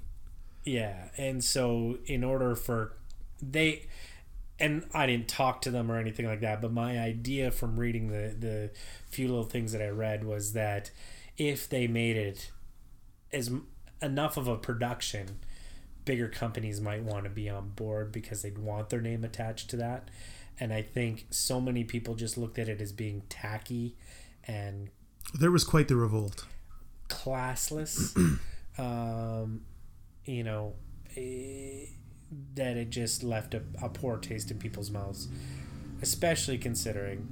Speaker 2: Yeah, and so in order for they and I didn't talk to them or anything like that, but my idea from reading the the few little things that I read was that if they made it as enough of a production, bigger companies might want to be on board because they'd want their name attached to that. And I think so many people just looked at it as being tacky and
Speaker 1: There was quite the revolt.
Speaker 2: classless um you know eh, that it just left a, a poor taste in people's mouths especially considering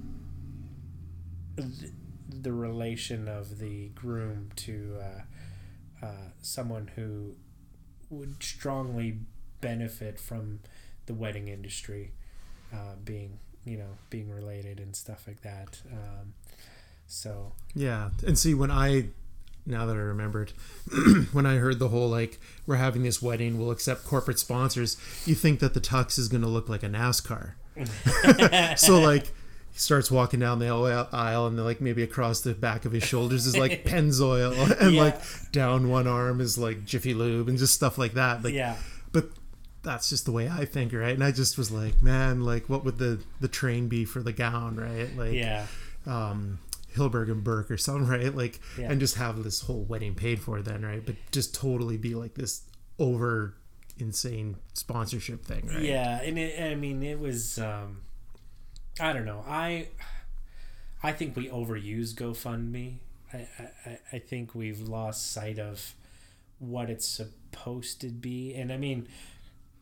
Speaker 2: th- the relation of the groom to uh, uh, someone who would strongly benefit from the wedding industry uh, being you know being related and stuff like that um, so.
Speaker 1: Yeah, and see when I now that I remembered when I heard the whole like we're having this wedding, we'll accept corporate sponsors. You think that the tux is going to look like a NASCAR? so like he starts walking down the aisle, and like maybe across the back of his shoulders is like Pennzoil, and
Speaker 2: Yeah.
Speaker 1: like down one arm is like Jiffy Lube, and just stuff like that. Like,
Speaker 2: yeah.
Speaker 1: but that's just the way I think, right? And I just was like, man, like what would the the train be for the gown, right? Like,
Speaker 2: Yeah.
Speaker 1: um Hillberg and Berk or something, right? Like
Speaker 2: Yeah.
Speaker 1: and just have this whole wedding paid for then, right? But just totally be like this over insane sponsorship thing, right?
Speaker 2: Yeah, and it, I mean it was um I don't know. I I think we overuse GoFundMe. I, I, I think we've lost sight of what it's supposed to be. And I mean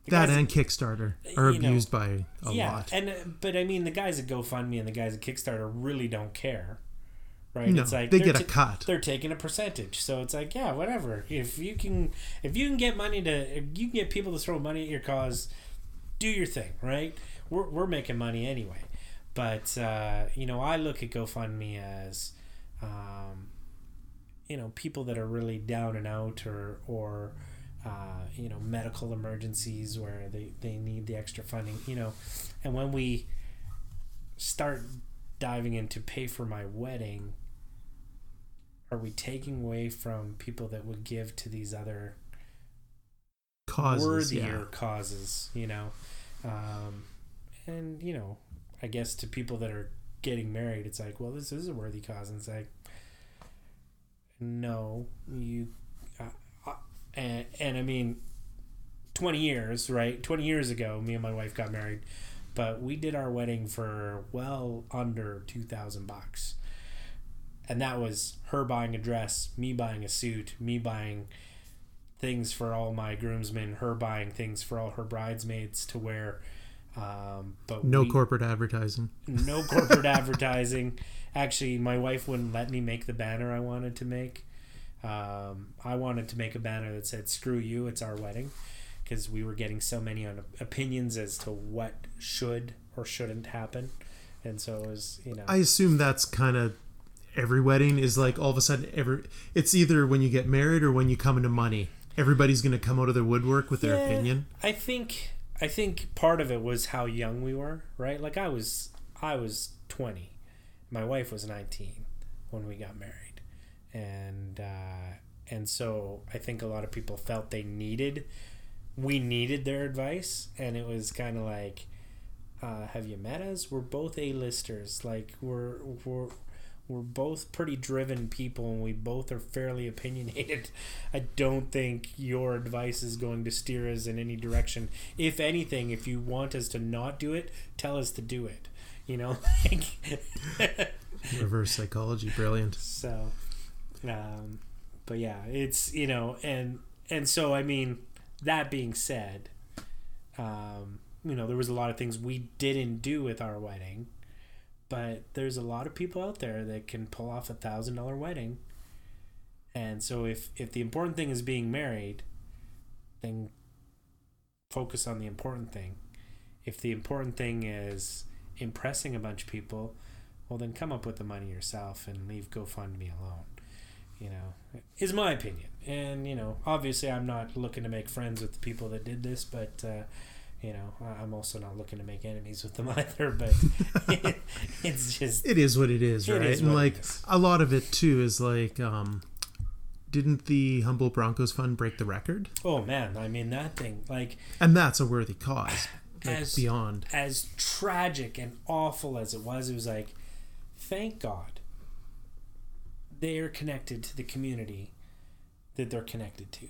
Speaker 1: That
Speaker 2: guys-
Speaker 1: and Kickstarter are
Speaker 2: you know,
Speaker 1: abused by a
Speaker 2: yeah,
Speaker 1: lot.
Speaker 2: and but I mean the guys at GoFundMe and the guys at Kickstarter really don't care. Right?
Speaker 1: No,
Speaker 2: it's like
Speaker 1: they get a cut.
Speaker 2: they're taking a percentage. So it's like, yeah, whatever. If you can if you can get money to if you can get people to throw money at your cause, do your thing, right? We're we're making money anyway. But uh, you know, I look at GoFundMe as um, you know, people that are really down and out or or uh, you know, medical emergencies where they, they need the extra funding, you know. And when we start diving into pay for my wedding, are we taking away from people that would give to these other
Speaker 1: Causes,
Speaker 2: worthier
Speaker 1: yeah.
Speaker 2: causes, you know? Um, and, you know, I guess to people that are getting married, it's like, well, this is a worthy cause. And it's like, no, you, uh, uh, and, and I mean, 20 years, right? 20 years ago, me and my wife got married, but we did our wedding for well under 2000 bucks. And that was her buying a dress, me buying a suit, me buying things for all my groomsmen, her buying things for all her bridesmaids to wear. Um, but
Speaker 1: No
Speaker 2: we-
Speaker 1: corporate advertising.
Speaker 2: no corporate advertising. Actually, my wife wouldn't let me make the banner I wanted to make. Um, I wanted to make a banner that said "Screw you, it's our wedding," because we were getting so many on opinions as to what should or shouldn't happen, and so it was you know
Speaker 1: I assume that's kind of every wedding is like all of a sudden every it's either when you get married or when you come into money. Everybody's going to come out of their woodwork with their opinion.
Speaker 2: I think I think part of it was how young we were, right? Like I was I was 20. My wife was 19 when we got married. And uh and so I think a lot of people felt they needed we needed their advice and it was kind of like uh, have you met us? We're both A-listers. Like we're we're we're both pretty driven people and we both are fairly opinionated. I don't think your advice is going to steer us in any direction. If anything, if you want us to not do it, tell us to do it. You know? Like-
Speaker 1: Reverse psychology, brilliant.
Speaker 2: so um but yeah, it's you know, and and so I mean, that being said, um, you know, there was a lot of things we didn't do with our wedding, but there's a lot of people out there that can pull off a thousand dollar wedding. And so if if the important thing is being married, then focus on the important thing. If the important thing is impressing a bunch of people, well then come up with the money yourself and leave GoFundMe alone. You know, is my opinion. And you know, obviously, I'm not looking to make friends with the people that did this, but uh, you know, I'm also not looking to make enemies with them either. But it's just
Speaker 1: It is what it is, right?
Speaker 2: is
Speaker 1: and like a lot of it too is like um didn't the Humboldt Broncos Fund break the record?
Speaker 2: oh man, I mean that thing like
Speaker 1: And that's a worthy cause. Like
Speaker 2: As-
Speaker 1: beyond.
Speaker 2: as tragic and awful as it was, it was like, thank God they are connected to the community that they're connected to,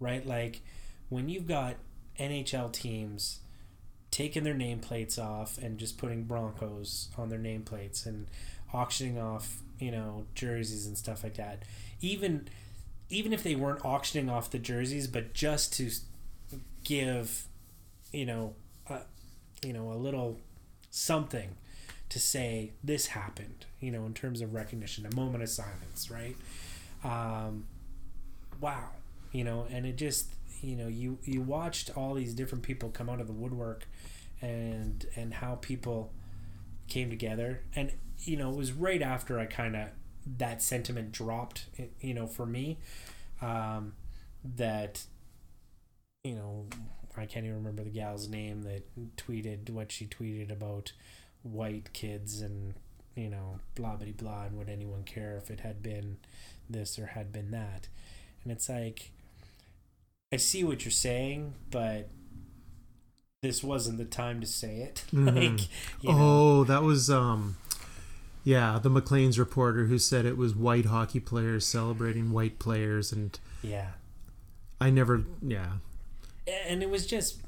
Speaker 2: right? Like when you've got NHL teams taking their nameplates off and just putting Broncos on their nameplates and auctioning off, you know, jerseys and stuff like that. Even even if they weren't auctioning off the jerseys, but just to give, you know, a, you know, a little something to say this happened, you know, in terms of recognition, a moment of silence, right? Um, wow, you know, and it just, you know, you you watched all these different people come out of the woodwork, and and how people came together, and you know, it was right after I kind of that sentiment dropped, you know, for me, um, that, you know, I can't even remember the gal's name that tweeted what she tweeted about white kids and you know blah blah blah and would anyone care if it had been this or had been that? And it's like i see what you're saying but this wasn't the time to say it
Speaker 1: Mhm.
Speaker 2: like you know
Speaker 1: Oh, that was um yeah, the Maclean's reporter who said it was white hockey players celebrating white players and
Speaker 2: yeah
Speaker 1: I never yeah.
Speaker 2: and it was just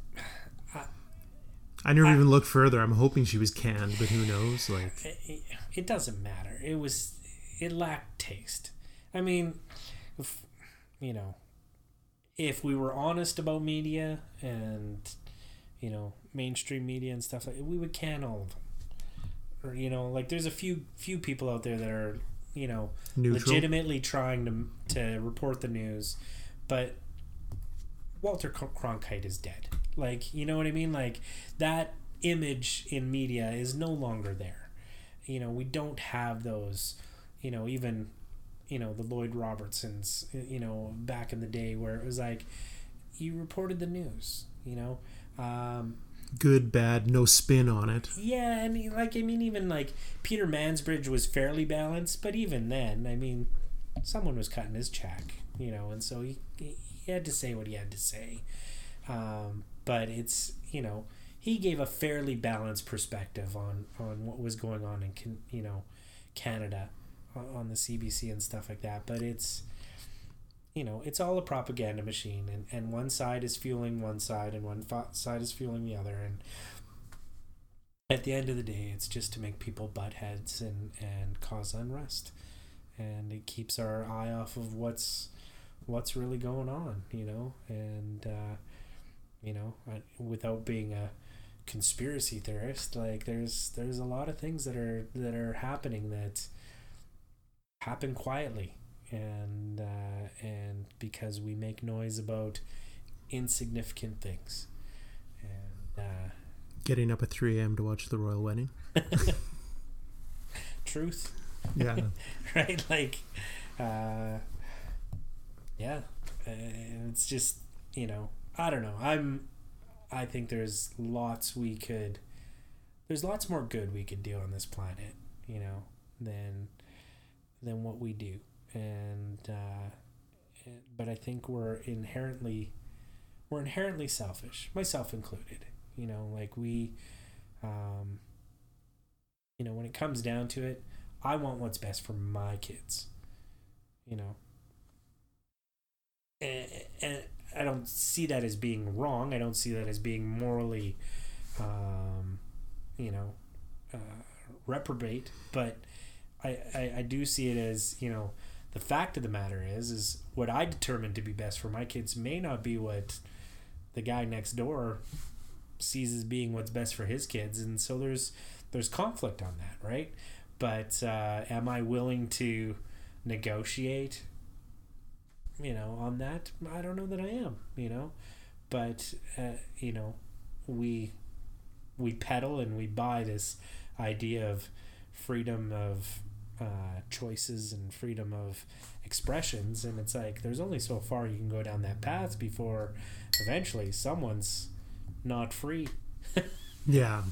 Speaker 1: I never
Speaker 2: I-
Speaker 1: even looked further. I'm hoping she was canned, but who knows? Like
Speaker 2: it, it doesn't matter it was it lacked taste i mean if, you know if we were honest about media and you know mainstream media and stuff like we would can all of them or you know like there's a few few people out there that are you know
Speaker 1: neutral.
Speaker 2: legitimately trying to to report the news, but Walter Cronkite is dead. Like, you know what I mean? Like that image in media is no longer there. You know, we don't have those. You know, even you know the Lloyd Robertsons. You know, back in the day where it was like you reported the news. You know. Um,
Speaker 1: Good, bad, no spin on it.
Speaker 2: yeah, and he- like I mean, even like Peter Mansbridge was fairly balanced, but even then, I mean, someone was cutting his check, you know, and so he he had to say what he had to say. Um, but it's you know he gave a fairly balanced perspective on on what was going on in Can- you know Canada on, the CBC and stuff like that. But it's you know it's all a propaganda machine, and and one side is fueling one side, and one side is fueling the other, and at the end of the day, it's just to make people butt heads and, and cause unrest. And it keeps our eye off of what's what's really going on, you know, and uh, you know, I- without being a conspiracy theorist, like there's there's a lot of things that are that are happening that happen quietly, and uh, and because we make noise about insignificant things, and. Uh,
Speaker 1: Getting up at 3 a.m. to watch the royal wedding.
Speaker 2: truth
Speaker 1: Yeah.
Speaker 2: right like uh yeah uh, it's just you know i don't know i'm i think there's lots we could there's lots more good we could do on this planet you know than than what we do and uh but i think we're inherently we're inherently selfish myself included you know like we um you know when it comes down to it I want what's best for my kids. You know. And, and I don't see that as being wrong. I don't see that as being morally, um, you know, uh, reprobate. But I, I, I do see it as, you know, the fact of the matter is, is what I determine to be best for my kids may not be what the guy next door sees as being what's best for his kids. And so there's, there's conflict on that, right? but uh, am I willing to negotiate? You know, on that, I don't know that I am. You know, but uh, you know, we we peddle and we buy this idea of freedom of uh, choices and freedom of expressions, and it's like there's only so far you can go down that path before eventually someone's not free.
Speaker 1: Yeah.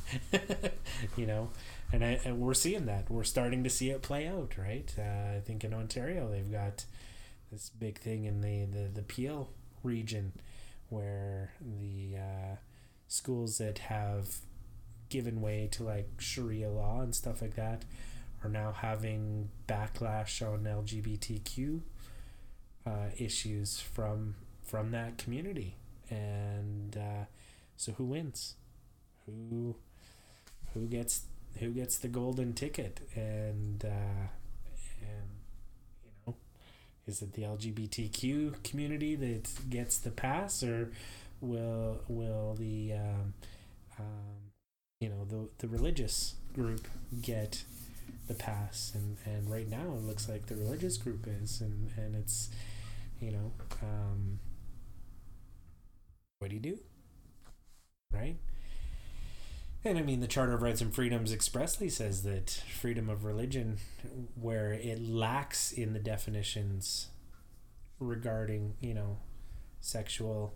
Speaker 2: you know, and, I, and we're seeing that. We're starting to see it play out, right? Uh, I think in Ontario they've got this big thing in the the, the Peel region where the uh, schools that have given way to like Sharia law and stuff like that are now having backlash on LGBTQ uh, issues from from that community, and uh, so who wins? Who who gets who gets the golden ticket and uh, and you know is it the LGBTQ community that gets the pass or will will the um, um, you know the the religious group get the past and and right now it looks like the religious group is and and it's you know um, what do you do right and I mean, the Charter of Rights and Freedoms expressly says that freedom of religion, where it lacks in the definitions regarding, you know, sexual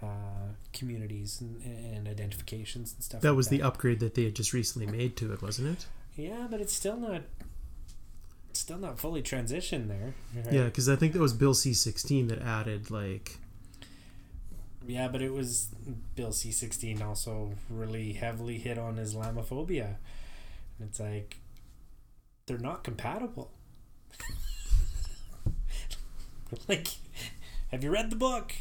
Speaker 2: uh, communities and, and identifications and stuff.
Speaker 1: That
Speaker 2: like
Speaker 1: was the upgrade that they had just recently made to it, wasn't it?
Speaker 2: Yeah, but it's still not. It's still not fully transitioned there. right?
Speaker 1: Yeah, because I think that was Bill C sixteen that added like
Speaker 2: Yeah, but it was Bill C sixteen also really heavily hit on Islamophobia. And it's like they're not compatible. like have you read the book?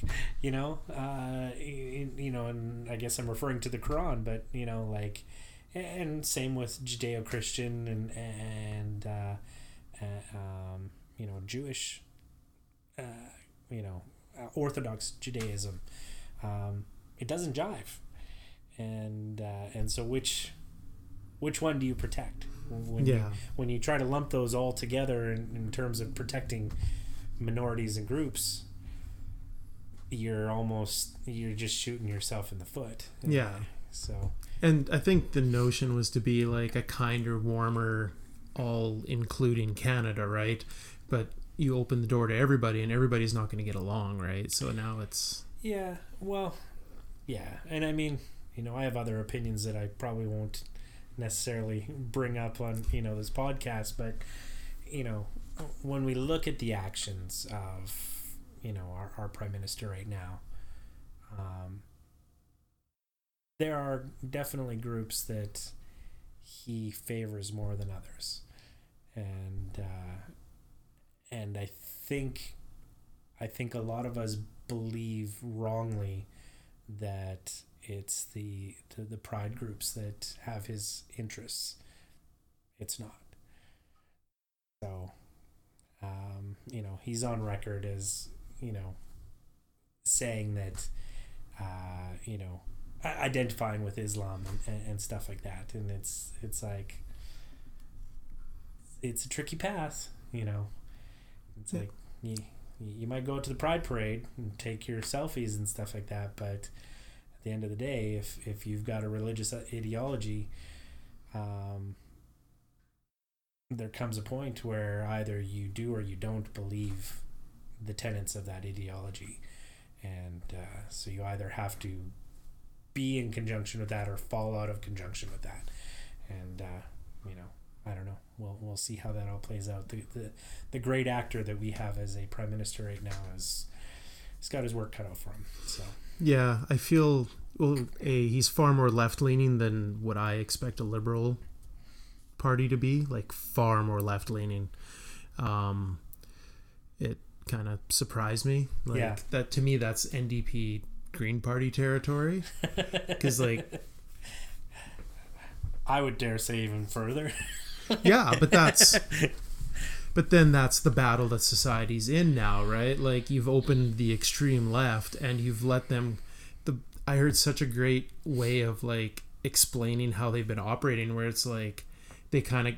Speaker 2: You know, uh, you, you know, and I guess I'm referring to the Quran, but you know, like, and same with Judeo-Christian and and uh, uh, um, you know Jewish, uh, you know, uh, Orthodox Judaism. Um, it doesn't jive, and uh, and so which which one do you protect when you, when you try to lump those all together in, in terms of protecting minorities and groups? You're almost you're just shooting yourself in the foot.
Speaker 1: Yeah.
Speaker 2: So
Speaker 1: And I think the notion was to be like a kinder, warmer, all including Canada, right? But you open the door to everybody and everybody's not going to get along, right? So now it's
Speaker 2: Yeah, well, yeah, and I mean, you know, I have other opinions that I probably won't necessarily bring up on you know this podcast, but you know, when we look at the actions of you know our, our prime minister right now, um, there are definitely groups that he favors more than others, and uh, and I think I think a lot of us believe wrongly that it's the, the the pride groups that have his interests. It's not. So, um, you know, he's on record as you know saying that, uh, you know, identifying with Islam and, and, stuff like that, and it's it's like it's a tricky path, you know. It's
Speaker 1: Yeah.
Speaker 2: like you you might go to the pride parade and take your selfies and stuff like that but at the end of the day if if you've got a religious ideology um there comes a point where either you do or you don't believe the tenets of that ideology and uh, so you either have to be in conjunction with that or fall out of conjunction with that and uh, you know I don't know. We'll we'll see how that all plays out. The, the the great actor that we have as a prime minister right now is he's got his work cut out for him. So
Speaker 1: yeah, I feel well, a he's far more left leaning than what I expect a liberal party to be, like far more left leaning. Um it kind of surprised me. Like
Speaker 2: Yeah.
Speaker 1: that to me that's NDP Green Party territory? Cuz like
Speaker 2: I would dare say even further.
Speaker 1: yeah but that's but then that's the battle that society's in now right? Like you've opened the extreme left and you've let them the i heard such a great way of like explaining how they've been operating where it's like they kind of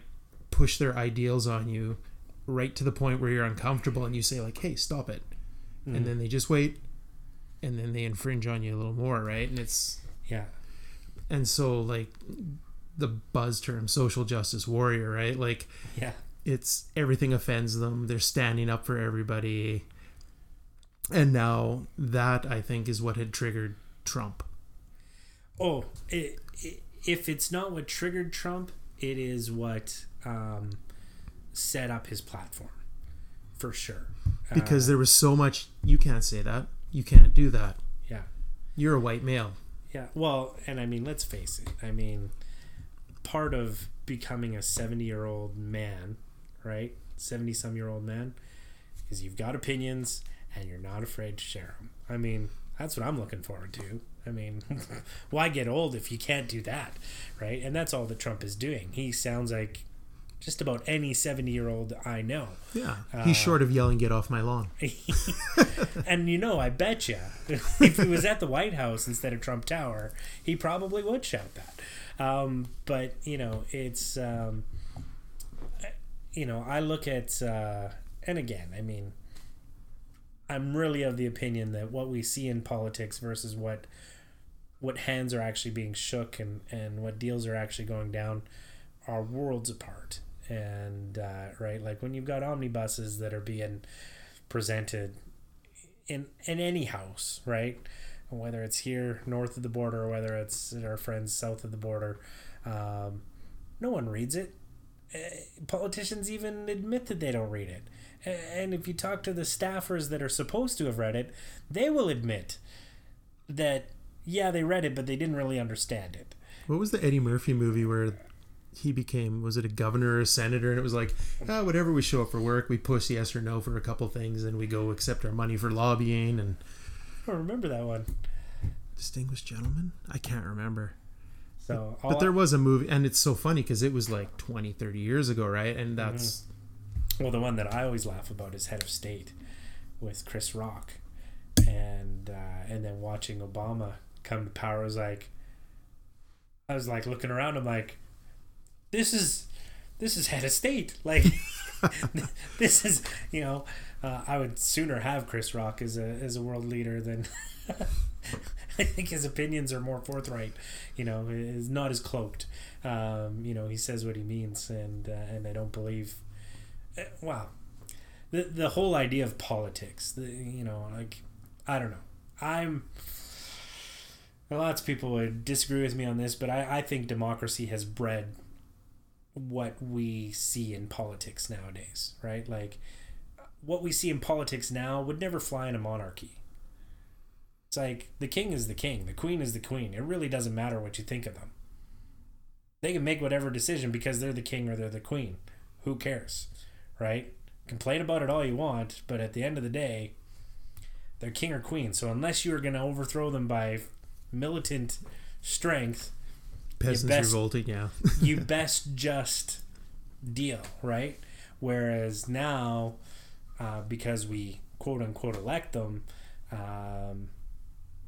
Speaker 1: push their ideals on you right to the point where you're uncomfortable and you say like hey stop it. And mm. then they just wait and then they infringe on you a little more right? And it's
Speaker 2: yeah,
Speaker 1: and so like the buzz term social justice warrior right? Like
Speaker 2: yeah,
Speaker 1: it's everything offends them. They're standing up for everybody. And now that i think is what had triggered trump.
Speaker 2: Oh, it, it, if it's not what triggered Trump, it is what um, set up his platform, for sure.
Speaker 1: because
Speaker 2: Uh,
Speaker 1: there was so much you can't say that you can't do that
Speaker 2: yeah,
Speaker 1: you're a white male
Speaker 2: Yeah, well, and I mean, let's face it. I mean, part of becoming a 70 year old man, right? 70 some year old man, is you've got opinions and you're not afraid to share them. I mean, that's what I'm looking forward to. I mean, why get old if you can't do that, right? And that's all that Trump is doing. He sounds like just about any 70 year old I know.
Speaker 1: yeah
Speaker 2: Uh,
Speaker 1: he's short of yelling get off my lawn
Speaker 2: and you know, I bet you, if he was at the White House instead of Trump Tower, he probably would shout that. Um, but you know, it's um, you know, I look at, uh, and again, I mean, I'm really of the opinion that what we see in politics versus what what hands are actually being shook and and what deals are actually going down are worlds apart. And uh, right, like when you've got omnibuses that are being presented in in any house, right? whether it's here north of the border or whether it's our friends south of the border. Um, no one reads it. Uh, politicians even admit that they don't read it. And if you talk to the staffers that are supposed to have read it, they will admit that, yeah, they read it, but they didn't really understand it.
Speaker 1: What was the Eddie Murphy movie where he became was it a governor or a senator and it was like ah, whatever we show up for work we push yes or no for a couple things and we go accept our money for lobbying and
Speaker 2: I don't remember that one.
Speaker 1: Distinguished Gentleman? I can't remember.
Speaker 2: So,
Speaker 1: but there was a movie, and it's so funny because it was like 20, 30 years ago, right? And
Speaker 2: Mm-hmm.
Speaker 1: that's.
Speaker 2: Well, the one that I always laugh about is Head of State with Chris Rock, and uh, and then watching Obama come to power was like, I was like looking around. I'm like, this is this is Head of State. Like, this is you know, uh, I would sooner have Chris Rock as a as a world leader than. I think his opinions are more forthright. You know, is not as cloaked. Um, you know, he says what he means, and uh, and I don't believe. Uh, wow, the the whole idea of politics. The, you know, like I don't know. I'm. Lots of people would disagree with me on this, but I, I think democracy has bred what we see in politics nowadays, right? Like, what we see in politics now would never fly in a monarchy. It's like the king is the king, the queen is the queen. It really doesn't matter what you think of them. They can make whatever decision because they're the king or they're the queen. Who cares, right? Complain about it all you want, but at the end of the day, they're king or queen. So unless you are going to overthrow them by militant strength,
Speaker 1: Peasants
Speaker 2: best-
Speaker 1: revolting, yeah.
Speaker 2: you best just deal, right? Whereas now, uh, because we quote unquote elect them, um,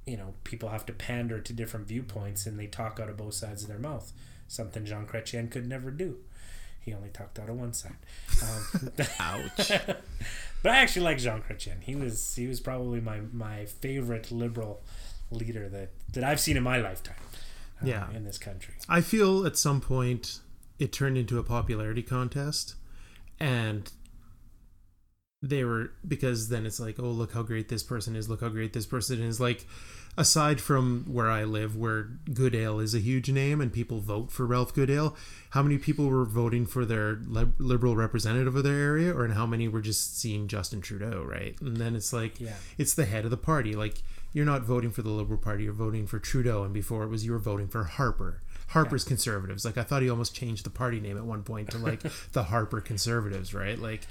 Speaker 2: you know, people have to pander to different viewpoints and they talk out of both sides of their mouth. Something Jean Chrétien could never do. He only talked out of one side. Um,
Speaker 1: Ouch.
Speaker 2: but I actually like Jean Chrétien. He was he was probably my, my favorite liberal leader that, that I've seen in my lifetime. Uh,
Speaker 1: Yeah.
Speaker 2: in this country.
Speaker 1: I feel at some point it turned into a popularity contest, and they were because then it's like, oh, look how great this person is, look how great this person is. Like, aside from where I live, where Goodale is a huge name and people vote for Ralph Goodale, how many people were voting for their liberal representative of their area, or and how many were just seeing Justin Trudeau, right? And then it's like,
Speaker 2: Yeah.
Speaker 1: it's the head of the party. Like, you're not voting for the Liberal Party, you're voting for Trudeau, and before it was you were voting for Harper. Harper's Conservatives. Like I thought he almost changed the party name at one point to like the Harper Conservatives, right? Like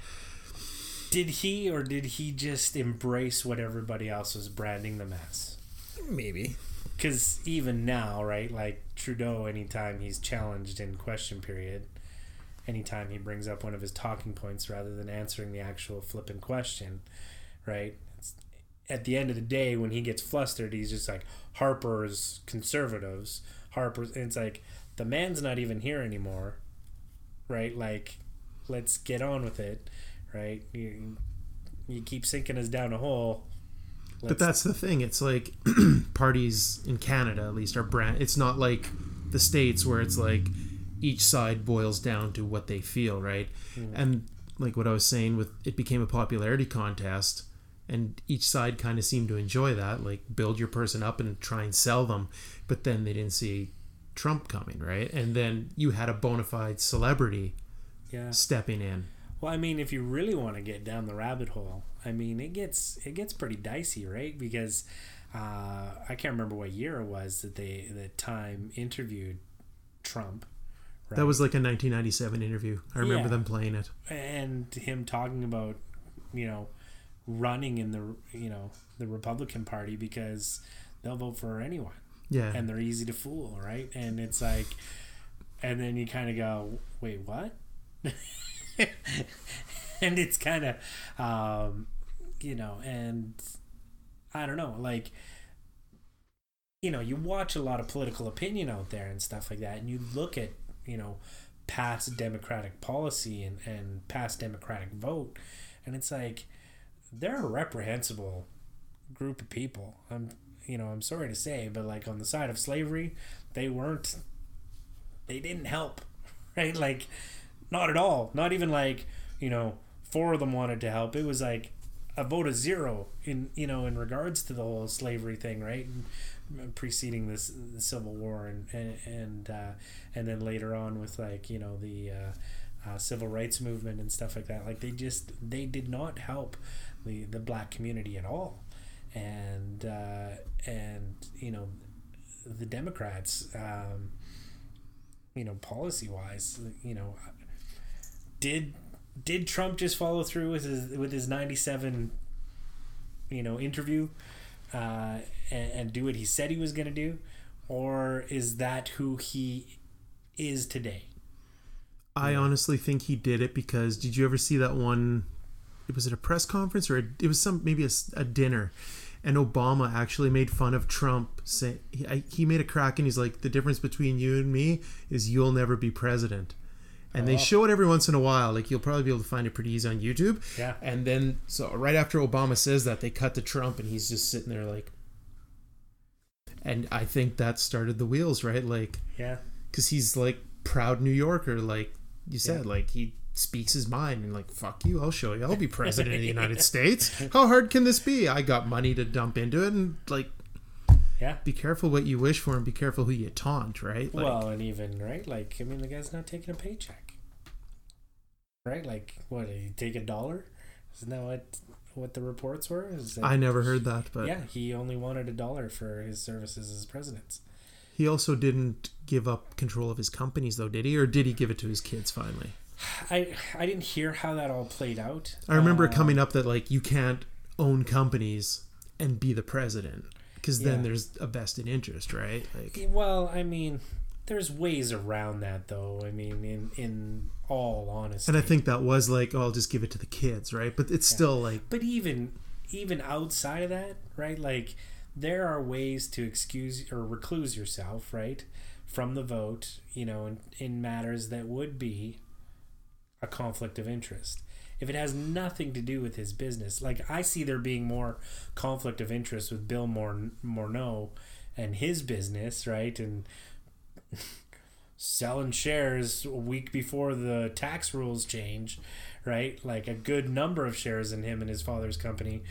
Speaker 2: Did he or did he just embrace what everybody else was branding them as?
Speaker 1: maybe.
Speaker 2: Because even now, right, like Trudeau, anytime he's challenged in question period, anytime he brings up one of his talking points rather than answering the actual flippant question, right? At the end of the day, when he gets flustered, he's just like Harper's conservatives. Harper's, and it's like the man's not even here anymore, right? Like, let's get on with it, right? You, you keep sinking us down a hole.
Speaker 1: But that's the thing. It's like parties in Canada, at least, are brand. It's not like the states where it's like each side boils down to what they feel, right? Mm-hmm. And like what I was saying, with it became a popularity contest, and each side kind of seemed to enjoy that, like build your person up and try and sell them. But then they didn't see Trump coming, right? And then you had a bona fide celebrity
Speaker 2: yeah.
Speaker 1: stepping in.
Speaker 2: Well, I mean, if you really want to get down the rabbit hole, I mean, it gets it gets pretty dicey, right? Because uh, I can't remember what year it was that they that Time interviewed Trump. Right?
Speaker 1: That was like a 1997 interview. I remember
Speaker 2: Yeah.
Speaker 1: them playing it.
Speaker 2: and him talking about you know running in the you know the Republican Party because they'll vote for anyone
Speaker 1: Yeah.
Speaker 2: and they're easy to fool, right? And it's like, and then you kind of go, wait, what? and it's kind of, um, you know, and I don't know, like, you know, you watch a lot of political opinion out there and stuff like that, and you look at, you know, past Democratic policy and, and past Democratic vote, and it's like, they're a reprehensible group of people. I'm you know, I'm sorry to say, but like on the side of slavery, they weren't they didn't help. Right? Like not at all. Not even like, you know, four of them wanted to help. It was like a vote of zero in you know in regards to the whole slavery thing, right? preceding this the Civil War and and and, uh, and then later on with like you know the uh, uh, civil rights movement and stuff like that. Like they just they did not help the the black community at all, and uh, and you know the Democrats, um, you know policy wise, you know did did Trump just follow through with his with his ninety seven you know interview uh, and, and do what he said he was going to do, or is that who he is today?
Speaker 1: I honestly think he did it because did you ever see that one? It was at a press conference or a, it was some maybe a, a, dinner, and Obama actually made fun of Trump. Say he, he made a crack and he's like, the difference between you and me is you'll never be president and oh. they show it every once in a while. Like you'll probably be able to find it pretty easy on YouTube.
Speaker 2: Yeah.
Speaker 1: And then so right after Obama says that, they cut to Trump, and he's just sitting there like. And I think that started the wheels, right? Like.
Speaker 2: Yeah.
Speaker 1: Because he's like proud New Yorker, like you said, yeah. like he speaks his mind and like fuck you i'll show you i'll be president of the united states how hard can this be i got money to dump into it and like
Speaker 2: yeah.
Speaker 1: Be careful what you wish for and be careful who you taunt, right?
Speaker 2: Like, well, and even, right? Like, I mean, the guy's not taking a paycheck. Right? Like, what, he take a dollar? Isn't that what what the reports were? Is
Speaker 1: I never heard that, but
Speaker 2: yeah, he only wanted a dollar for his services as president.
Speaker 1: He also didn't give up control of his companies, though, did he? Or did he give it to his kids finally?
Speaker 2: I I didn't hear how that all played out.
Speaker 1: I remember uh, coming up that like you can't own companies and be the president because yeah. then there's a vested interest, right? Like,
Speaker 2: well, I mean, there's ways around that, though. I mean, in in all honesty,
Speaker 1: and I think that was like, oh, I'll just give it to the kids, right? But it's yeah. still like,
Speaker 2: but even even outside of that, right? Like, there are ways to excuse or recluse yourself, right, from the vote, you know, in, in matters that would be a conflict of interest if it has nothing to do with his business. Like I see there being more conflict of interest with Bill Mor- Morneau and his business, right? And selling shares a week before the tax rules change, right? Like a good number of shares in him and his father's company.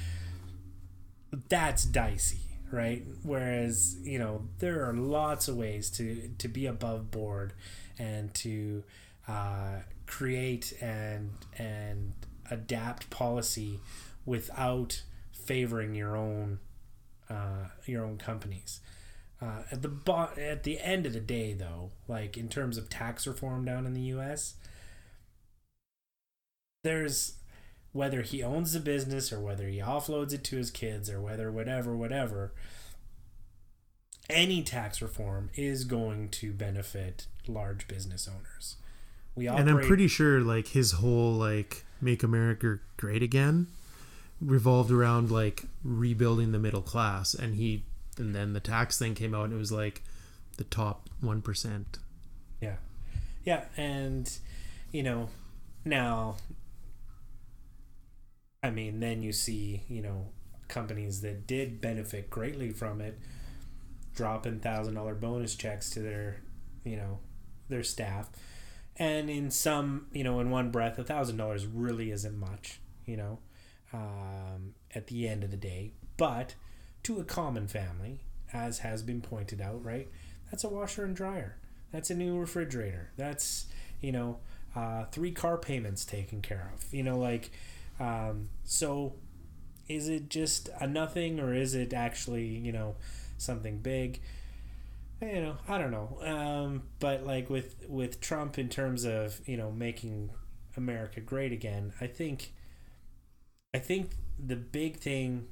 Speaker 2: That's dicey, right? Whereas, you know, there are lots of ways to to be above board and to uh, create and and adapt policy without favoring your own uh, your own companies. Uh, at the bo- at the end of the day, though, like in terms of tax reform down in the U.S., there's whether he owns the business or whether he offloads it to his kids or whether whatever whatever. Any tax reform is going to benefit large business owners.
Speaker 1: We operate, and I'm pretty sure like his whole like make America great again revolved around like rebuilding the middle class and he and then the tax thing came out and it was like the top 1%.
Speaker 2: Yeah. Yeah, and you know, now I mean, then you see, you know, companies that did benefit greatly from it dropping thousand dollar bonus checks to their, you know, their staff and in some you know in one breath a thousand dollars really isn't much you know um, at the end of the day. But to a common family as has been pointed out right that's a washer and dryer. That's a new refrigerator. That's you know uh, three car payments taken care of. You know like um, so is it just a nothing or is it actually you know something big you know, I don't know. Um, but like with with Trump in terms of you know making America great again, I think. I think the big thing,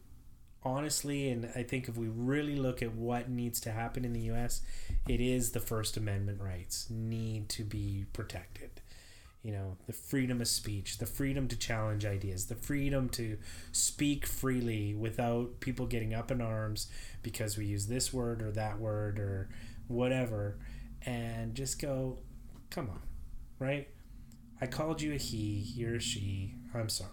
Speaker 2: honestly, and I think if we really look at what needs to happen in the U.S., it is the First Amendment rights need to be protected you know the freedom of speech the freedom to challenge ideas the freedom to speak freely without people getting up in arms because we use this word or that word or whatever and just go come on right? I called you a he you're a she i'm sorry.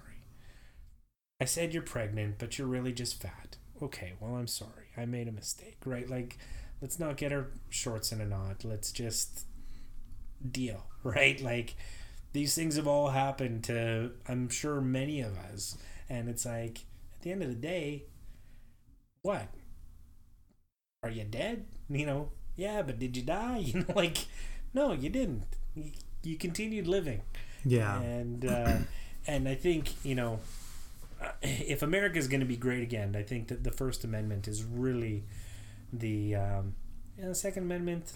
Speaker 2: I said you're pregnant but you're really just fat. Okay well i'm sorry i made a mistake right? Like let's not get our shorts in a knot let's just deal right? Like these things have all happened to I'm sure many of us, and it's like at the end of the day, what? Are you dead? You know, yeah, but did you die? You know, like, no, you didn't. You, you continued living.
Speaker 1: Yeah.
Speaker 2: And uh, and I think you know, uh, if America is going to be great again, I think that the First Amendment is really the um, know, the Second Amendment.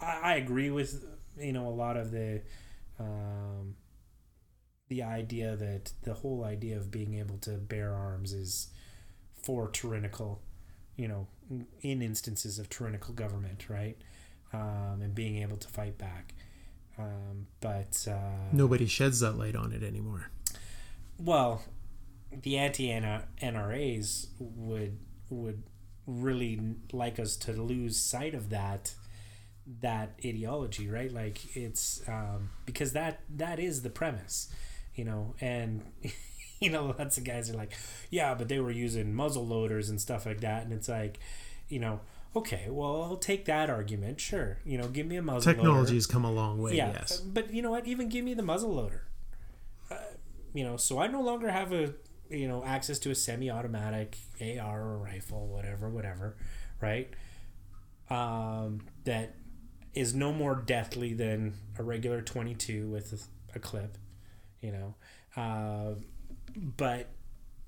Speaker 2: I, I agree with you know a lot of the um, the idea that the whole idea of being able to bear arms is for tyrannical, you know, in instances of tyrannical government, right? Um, and being able to fight back. Um, but uh,
Speaker 1: Nobody sheds that light on it anymore.
Speaker 2: well, the anti NRAs would would really like us to lose sight of that that ideology, right? Like it's um, because that that is the premise, you know, and you know lots of guys are like, yeah, but they were using muzzle loaders and stuff like that, and it's like, you know, okay, well I'll take that argument, sure, you know, give me a muzzle loader.
Speaker 1: Technology's come a long way.
Speaker 2: Yeah,
Speaker 1: Yes.
Speaker 2: but you know what? Even give me the muzzle loader. Uh, you know, so I no longer have a you know access to a semi-automatic AR or rifle, whatever, whatever, right? Um, that is no more deathly than a regular 22 with a, clip, you know. Uh, but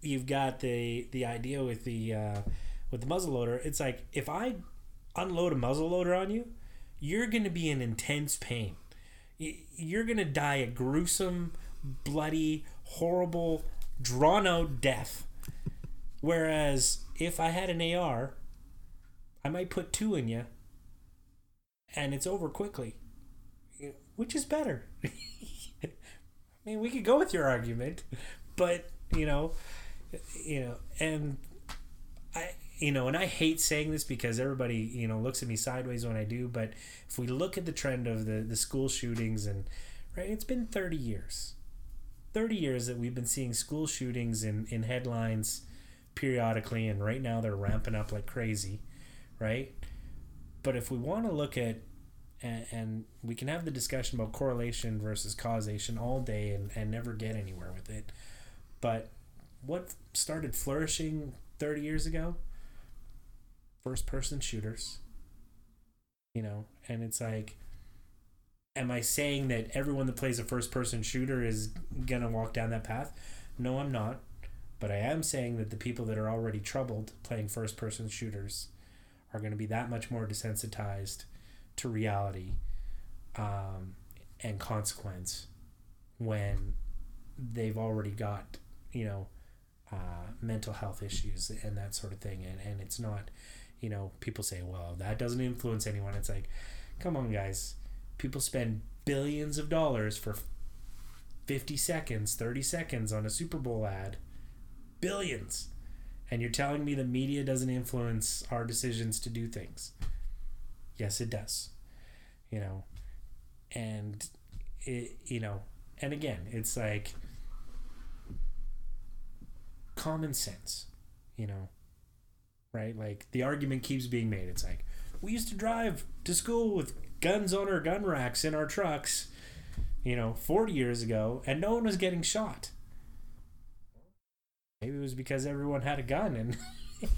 Speaker 2: you've got the the idea with the uh, with the muzzle loader. It's like if I unload a muzzle loader on you, you're going to be in intense pain. You're going to die a gruesome, bloody, horrible, drawn out death. Whereas if I had an AR, I might put two in you and it's over quickly. Which is better? I mean, we could go with your argument, but, you know, you know, and I you know, and I hate saying this because everybody, you know, looks at me sideways when I do, but if we look at the trend of the the school shootings and right, it's been 30 years. 30 years that we've been seeing school shootings in in headlines periodically and right now they're ramping up like crazy, right? But if we want to look at and, we can have the discussion about correlation versus causation all day and, and never get anywhere with it. But what started flourishing 30 years ago? First person shooters. You know, and it's like, am I saying that everyone that plays a first person shooter is going to walk down that path? No, I'm not. But I am saying that the people that are already troubled playing first person shooters are going to be that much more desensitized to reality um, and consequence when they've already got, you know, uh, mental health issues and that sort of thing. And, and it's not, you know, people say, well, that doesn't influence anyone. It's like, come on, guys. People spend billions of dollars for 50 seconds, 30 seconds on a Super Bowl ad. Billions. And you're telling me the media doesn't influence our decisions to do things. Yes, it does. You know, and it, you know, and again, it's like common sense, you know, right? Like the argument keeps being made. It's like we used to drive to school with guns on our gun racks in our trucks, you know, 40 years ago, and no one was getting shot. Maybe it was because everyone had a gun and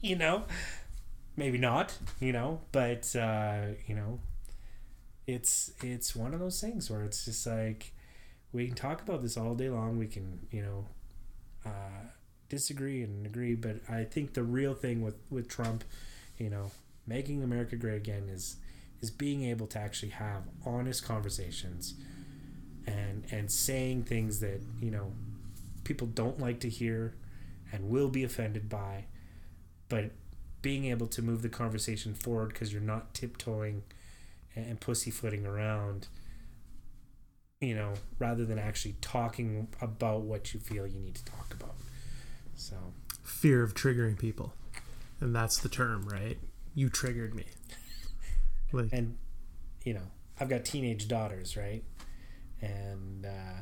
Speaker 2: you know, maybe not, you know, but uh, you know, it's it's one of those things where it's just like we can talk about this all day long. We can, you know, uh, disagree and agree, but I think the real thing with with Trump, you know, making America great again is is being able to actually have honest conversations and and saying things that you know people don't like to hear and will be offended by but being able to move the conversation forward because you're not tiptoeing and pussyfooting around you know rather than actually talking about what you feel you need to talk about so
Speaker 1: Fear of triggering people. And that's the term, right? You triggered me. Like
Speaker 2: and you know i've got teenage daughters right and uh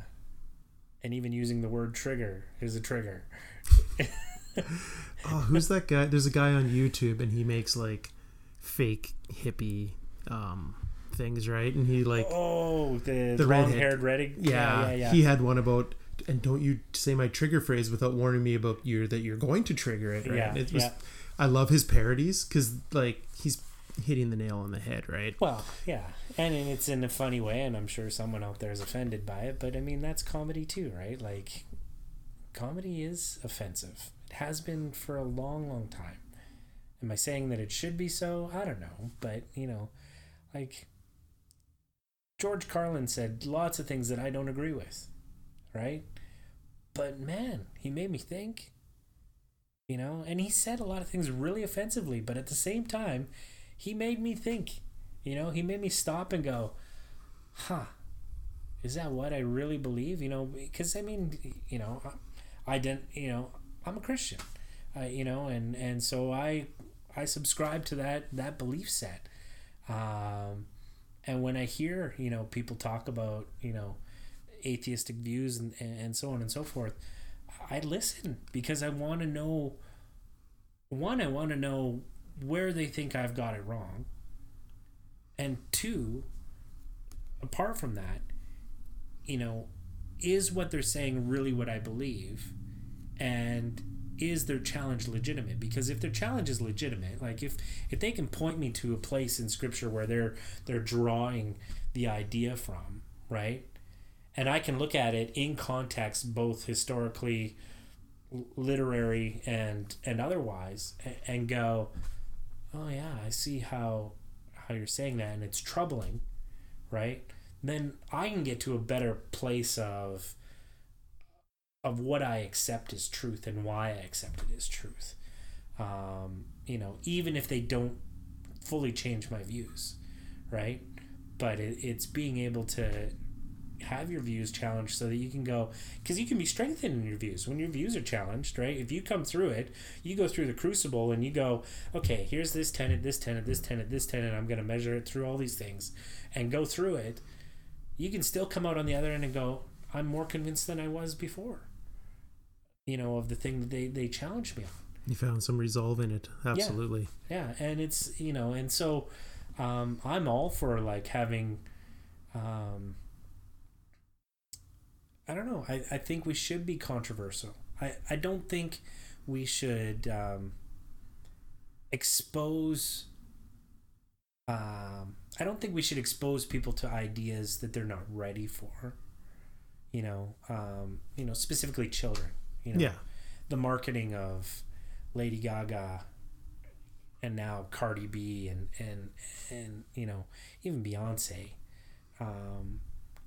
Speaker 2: and even using the word trigger is a trigger
Speaker 1: oh, who's that guy? There's a guy on YouTube and he makes like fake hippie um things, right? And he like
Speaker 2: oh the,
Speaker 1: the
Speaker 2: long-haired redhead.
Speaker 1: yeah,
Speaker 2: yeah, yeah.
Speaker 1: he had one about and don't you say my trigger phrase without warning me about your that you're going to trigger it, right?
Speaker 2: Yeah,
Speaker 1: it was
Speaker 2: yeah.
Speaker 1: I love his parodies cuz like he's hitting the nail on the head, right?
Speaker 2: Well, yeah, and, it's in a funny way, and I'm sure someone out there is offended by it. But I mean, that's comedy too, right? Like, comedy is offensive. It has been for a long, long time. Am I saying that it should be so? I don't know, but you know, like George Carlin said lots of things that I don't agree with, right? But man, he made me think. You know, and he said a lot of things really offensively, but at the same time, he made me think. You know, he made me stop and go, huh, is that what I really believe? You know, because I mean, you know, I didn't, you know, I'm a Christian, uh, you know, and, and so I, I subscribe to that, that belief set. Um, and when I hear, you know, people talk about, you know, atheistic views and, and so on and so forth, I listen because I want to know, one, I want to know where they think I've got it wrong. And two, apart from that, you know, is what they're saying really what I believe? And is their challenge legitimate? Because if their challenge is legitimate, like if if they can point me to a place in scripture where they're they're drawing the idea from, right? And I can look at it in context both historically literary and and otherwise and, and go oh yeah i see how how you're saying that and it's troubling right? Then i can get to a better place of of what i accept as truth and why i accept it as truth. Um, you know even if they don't fully change my views right? But it, it's being able to have your views challenged so that you can go because you can be strengthened in your views when your views are challenged right if you come through it you go through the crucible and you go okay here's this tenet this tenet this tenet this tenet i'm going to measure it through all these things and go through it you can still come out on the other end and go i'm more convinced than i was before you know of the thing that they they challenged me on
Speaker 1: You found some resolve in it. Absolutely.
Speaker 2: yeah and it's you know and so um, i'm all for like having um, i don't know. I, I think we should be controversial. I, I don't think we should um, expose um, i don't think we should expose people to ideas that they're not ready for. You know um, you know specifically children you know.
Speaker 1: Yeah.
Speaker 2: the marketing of Lady Gaga and now Cardi B and and and you know even Beyonce um,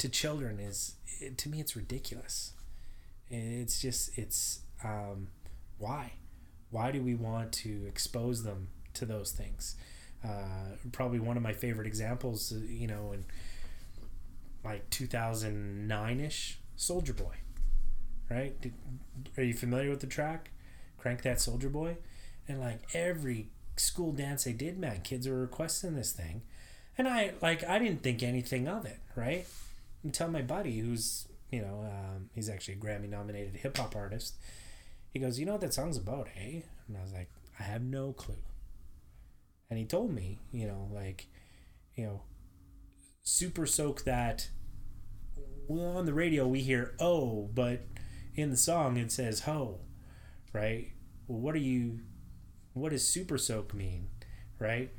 Speaker 2: to children is it, to me it's ridiculous. It's just it's um, why why do we want to expose them to those things? Uh, probably one of my favorite examples, uh, you know, in like 2009 ish, Soulja Boy, right? Did, are you familiar with the track? Crank that Soulja Boy, and like every school dance they did, man, kids were requesting this thing, and I like I didn't think anything of it, right? Until my buddy, who's you know, um, he's actually a Grammy nominated hip hop artist. He goes, you know what that song's about, eh? And I was like, I have no clue. And he told me, you know, like, you know, super soak that. Well, on the radio we hear oh, but in the song it says ho, right? Well, what are you? What does super soak mean, right?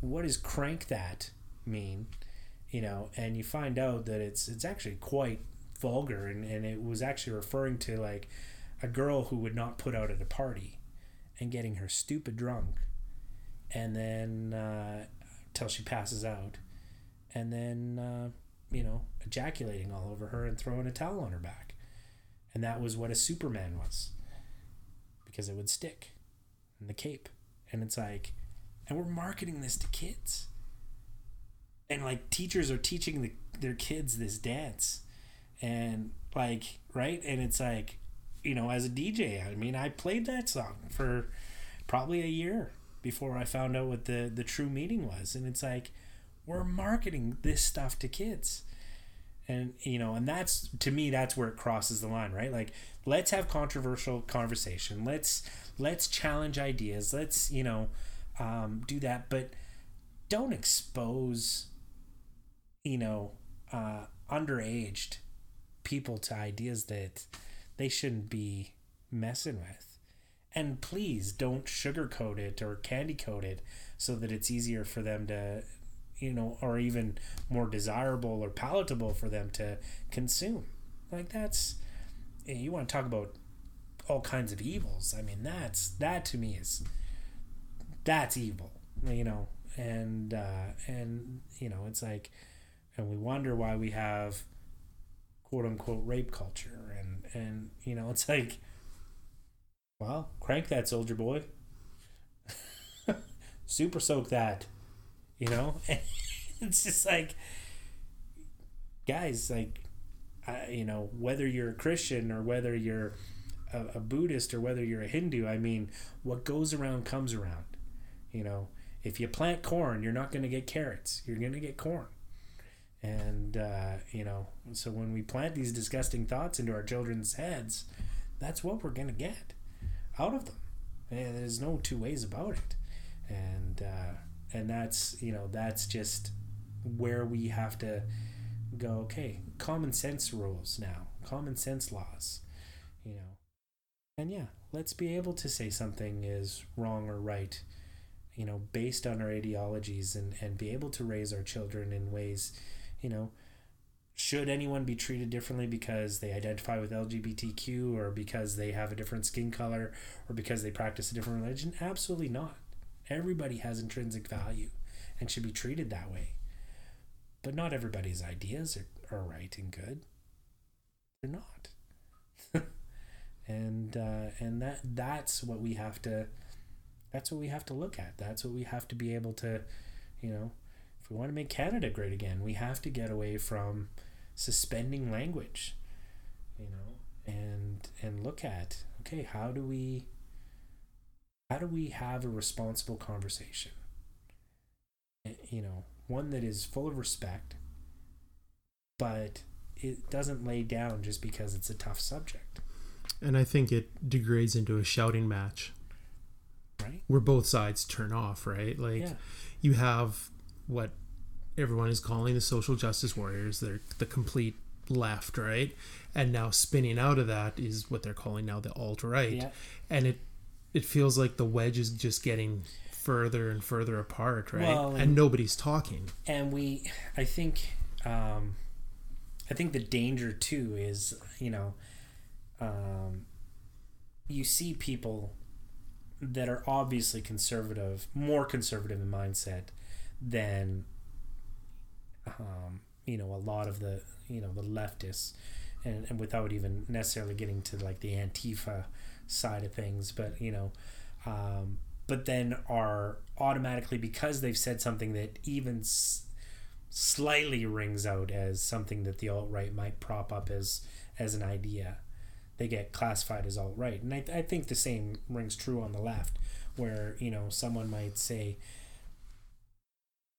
Speaker 2: What does crank that mean? You know, and you find out that it's it's actually quite vulgar, and and it was actually referring to like a girl who would not put out at a party, and getting her stupid drunk, and then uh, till she passes out, and then uh, you know ejaculating all over her and throwing a towel on her back, and that was what a Superman was, because it would stick, in the cape, and it's like, and we're marketing this to kids, and like teachers are teaching the, their kids this dance, and like right, and it's like, you know, as a DJ, I mean, I played that song for probably a year before I found out what the the true meaning was, and it's like we're marketing this stuff to kids. And you know and that's to me that's where it crosses the line right? Like let's have controversial conversation. Let's let's challenge ideas. Let's you know um, do that. But don't expose you know, uh, underaged people to ideas that they shouldn't be messing with. And please don't sugarcoat it or candy coat it so that it's easier for them to, you know, or even more desirable or palatable for them to consume. Like that's, you want to talk about all kinds of evils. I mean, that's, that to me is, that's evil, you know, and, uh, and, you know, it's like, and we wonder why we have quote unquote rape culture. And and you know it's like well crank that Soulja Boy. Super soak that you know? It's just like guys like I, you know whether you're a christian or whether you're a, a buddhist or whether you're a hindu i mean what goes around comes around you know? If you plant corn you're not going to get carrots. You're going to get corn and, uh, you know, so when we plant these disgusting thoughts into our children's heads, that's what we're going to get out of them. And there's no two ways about it. And, uh, and that's, you know, that's just where we have to go, okay, common sense rules now, common sense laws, you know. And yeah, let's be able to say something is wrong or right, you know, based on our ideologies and, and be able to raise our children in ways you know, should anyone be treated differently because they identify with LGBTQ or because they have a different skin color or because they practice a different religion? Absolutely not. Everybody has intrinsic value and should be treated that way. But not everybody's ideas are, are right and good. They're not. and uh, and that that's what we have to that's what we have to look at. That's what we have to be able to, you know, we want to make Canada great again, we have to get away from suspending language, you know, and and look at okay, how do we how do we have a responsible conversation? Eh, you know, one that is full of respect, but it doesn't lay down just because it's a tough subject.
Speaker 1: And I think it degrades into a shouting match.
Speaker 2: Right.
Speaker 1: Where both sides turn off, right? Like yeah. you have what everyone is calling the social justice warriors. They're the complete left, right? And now spinning out of that is what they're calling now the alt right. Yeah. And it it feels like the wedge is just getting further and further apart, right? Well, and, and, nobody's talking.
Speaker 2: And we I think um I think the danger too is, you know, um you see people that are obviously conservative, more conservative in mindset than um, you know, a lot of the, you know, the leftists, and, and without even necessarily getting to like the Antifa side of things, but, you know, um, but then are automatically, because they've said something that even s- slightly rings out as something that the alt right might prop up as, as an idea, they get classified as alt right. And I, I think the same rings true on the left, where, you know, someone might say,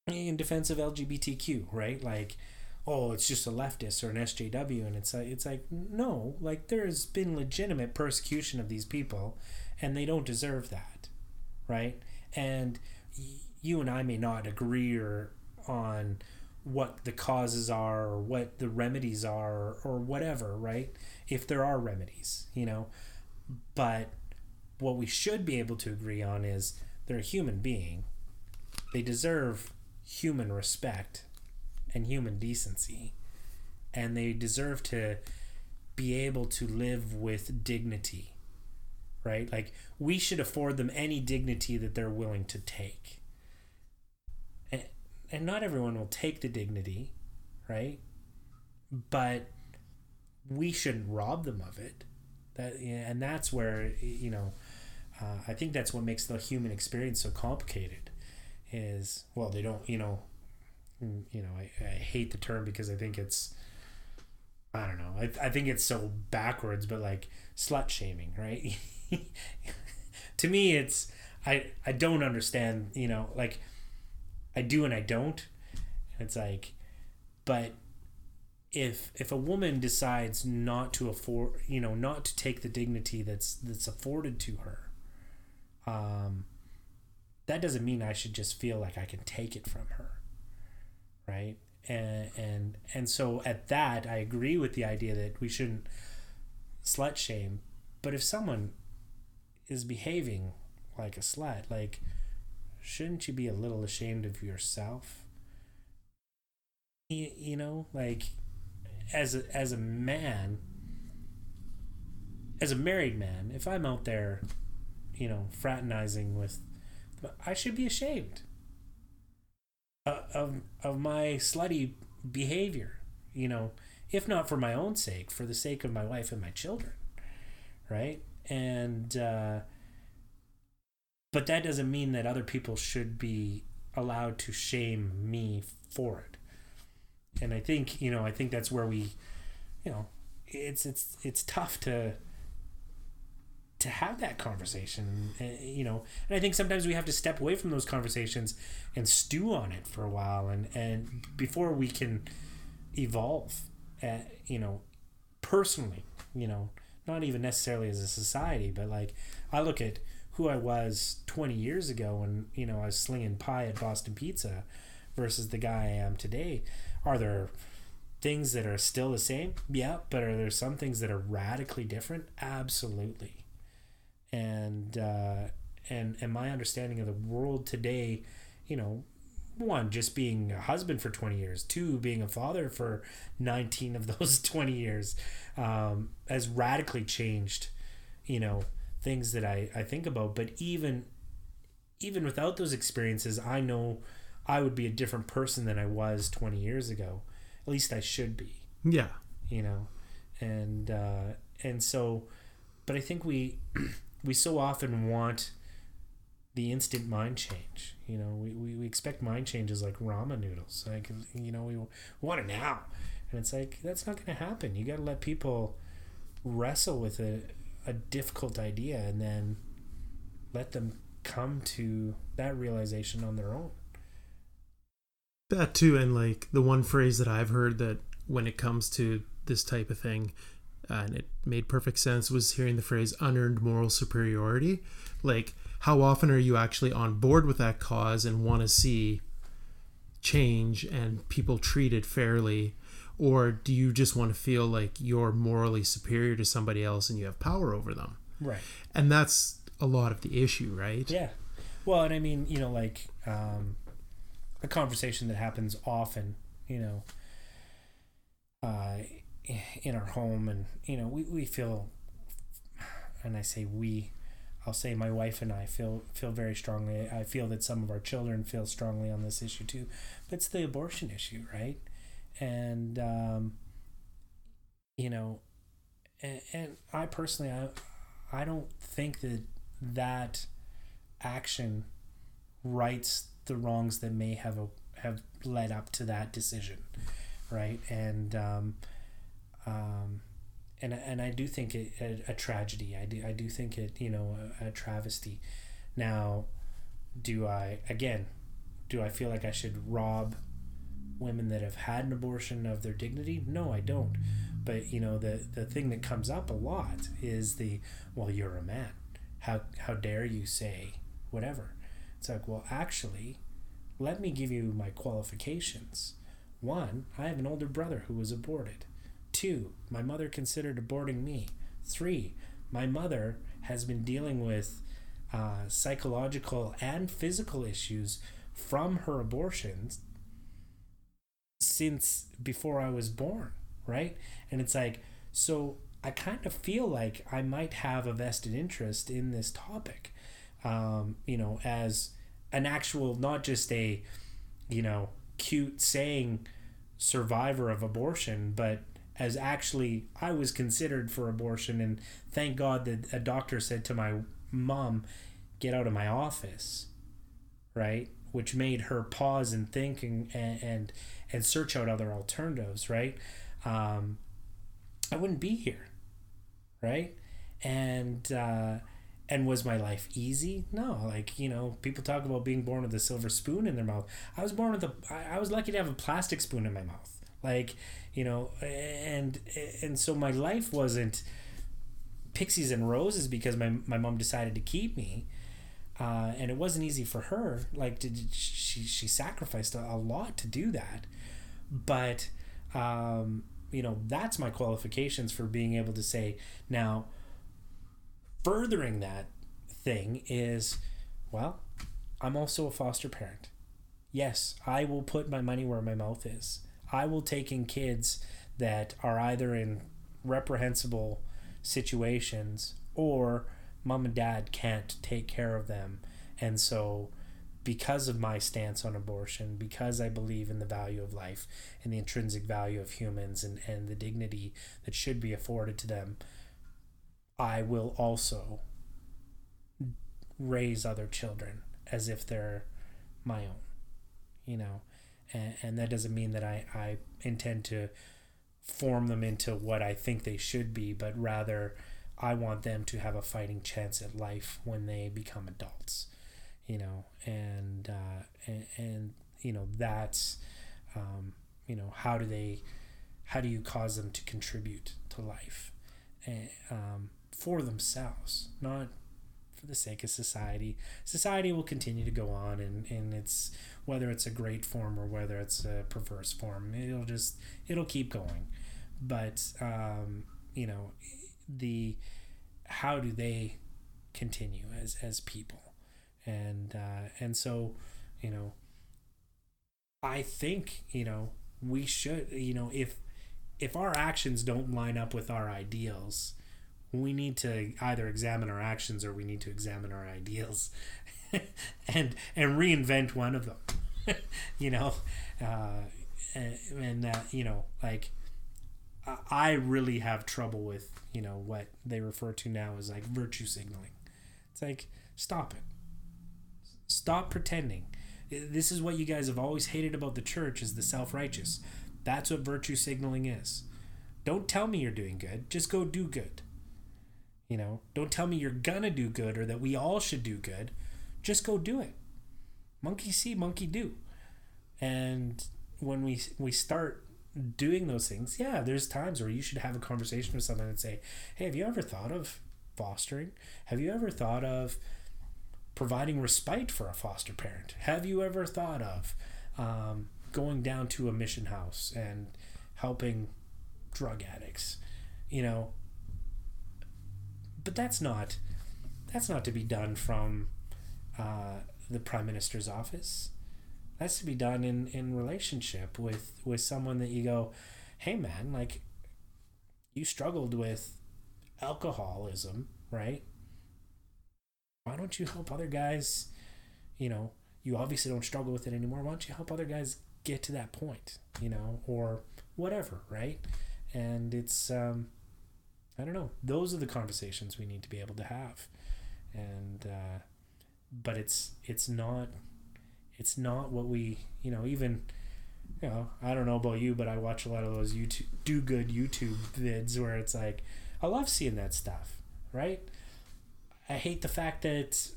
Speaker 2: in defense of LGBTQ, right? Like, oh, it's just a leftist or an SJW, and it's like it's like no, like there's been legitimate persecution of these people, and they don't deserve that, right? And you and I may not agree or on what the causes are or what the remedies are or whatever, right? If there are remedies, you know, but what we should be able to agree on is they're a human being. They deserve human respect and human decency. And they deserve to be able to live with dignity right? Like we should afford them any dignity that they're willing to take. And, and not everyone will take the dignity right? But we shouldn't rob them of it. That and that's where you know uh, i think that's what makes the human experience so complicated is well they don't you know you know I, I hate the term because I think it's I don't know. I, I think it's so backwards but like slut shaming right? To me it's I I don't understand you know like I do and I don't. It's like but if if a woman decides not to afford you know not to take the dignity that's that's afforded to her um that doesn't mean I should just feel like I can take it from her. Right? and and and so at that I agree with the idea that we shouldn't slut shame but if someone is behaving like a slut like shouldn't you be a little ashamed of yourself you, you know like as a, as a man as a married man if i'm out there you know fraternizing with i should be ashamed of of my slutty behavior you know if not for my own sake for the sake of my wife and my children right? And uh but that doesn't mean that other people should be allowed to shame me for it. And i think you know i think that's where we you know it's it's it's tough to to have that conversation uh, you know and i think sometimes we have to step away from those conversations and stew on it for a while and and before we can evolve uh, you know personally you know not even necessarily as a society but like i look at who i was 20 years ago when you know i was slinging pie at boston pizza versus the guy i am today. Are there things that are still the same? Yeah but are there some things that are radically different? Absolutely and uh, and and my understanding of the world today, you know, one just being a husband for 20 years two being a father for 19 of those 20 years um, has radically changed you know things that I, I think about. But even even without those experiences i know i would be a different person than i was 20 years ago. At least i should be.
Speaker 1: Yeah.
Speaker 2: You know? And uh, and so but i think we we so often want the instant mind change. You know, we, we, we expect mind changes like ramen noodles. Like, you know, we want it now. And it's like, that's not going to happen. You got to let people wrestle with a, a difficult idea and then let them come to that realization on their own.
Speaker 1: That too. And like the one phrase that I've heard that when it comes to this type of thing, and it made perfect sense was hearing the phrase unearned moral superiority. Like how often are you actually on board with that cause and want to see change and people treated fairly? Or do you just want to feel like you're morally superior to somebody else and you have power over them?
Speaker 2: Right.
Speaker 1: And that's a lot of the issue right?
Speaker 2: Yeah. Well and i mean you know like um, a conversation that happens often you know uh, in our home and you know we, we feel and i say we i'll say my wife and i feel feel very strongly. I feel that some of our children feel strongly on this issue too but it's the abortion issue right? And um, you know and, and i personally i i don't think that that action rights the wrongs that may have a, have led up to that decision right? And um, um, and and I do think it a, a, tragedy. I do I do think it you know a, a, travesty. Now, do I again? Do I feel like I should rob women that have had an abortion of their dignity? No, I don't. But you know the the thing that comes up a lot is the well, you're a man. How how dare you say whatever? It's like well, actually, let me give you my qualifications. One, I have an older brother who was aborted. Two, my mother considered aborting me. Three, my mother has been dealing with uh, psychological and physical issues from her abortions since before I was born, right? And it's like, so I kind of feel like I might have a vested interest in this topic, um, you know, as an actual, not just a, you know, cute saying survivor of abortion, but as actually I was considered for abortion, and thank God that a doctor said to my mom, "Get out of my office," right? Which made her pause and think and and, and search out other alternatives, right? Um, I wouldn't be here, right? And uh, and was my life easy? No, like you know, people talk about being born with a silver spoon in their mouth. I was born with a. I was lucky to have a plastic spoon in my mouth. Like you know and and so my life wasn't pixies and roses because my, my mom decided to keep me uh, and it wasn't easy for her. Like did she she sacrificed a, a lot to do that. But um, you know that's my qualifications for being able to say now furthering that thing is well i'm also a foster parent. Yes i will put my money where my mouth is i will take in kids that are either in reprehensible situations or mom and dad can't take care of them. And so because of my stance on abortion, because I believe in the value of life and the intrinsic value of humans and, and the dignity that should be afforded to them, I will also raise other children as if they're my own, you know, and, and that doesn't mean that I, I intend to form them into what I think they should be, but rather I want them to have a fighting chance at life when they become adults you know, and uh, and, and you know that's um, you know how do they how do you cause them to contribute to life and, um, for themselves, not for the sake of society. Society will continue to go on, and, and it's whether it's a great form or whether it's a perverse form, it'll just it'll keep going. But um, you know, the how do they continue as as people? and uh, and so you know i think you know we should you know if if our actions don't line up with our ideals we need to either examine our actions or we need to examine our ideals and and reinvent one of them you know uh, and, uh, you know like i really have trouble with you know what they refer to now as like virtue signaling it's like stop it Stop pretending. This is what you guys have always hated about the church is the self-righteous. That's what virtue signaling is. Don't tell me you're doing good. Just go do good. You know, don't tell me you're gonna do good or that we all should do good. Just go do it. Monkey see, monkey do. And when we we start doing those things, yeah, there's times where you should have a conversation with someone and say, "Hey, have you ever thought of fostering? Have you ever thought of providing respite for a foster parent. Have you ever thought of um, going down to a mission house and helping drug addicts? You know, but that's not that's not to be done from uh, the prime minister's office. That's to be done in in relationship with with someone that you go, hey man, like you struggled with alcoholism, right? why don't you help other guys? You know, you obviously don't struggle with it anymore. Why don't you help other guys get to that point? You know, or whatever, right? And it's, um, I don't know. Those are the conversations we need to be able to have, and uh, but it's it's not it's not what we you know even you know I don't know about you, but I watch a lot of those YouTube do good YouTube vids where it's like I love seeing that stuff, right? I hate the fact that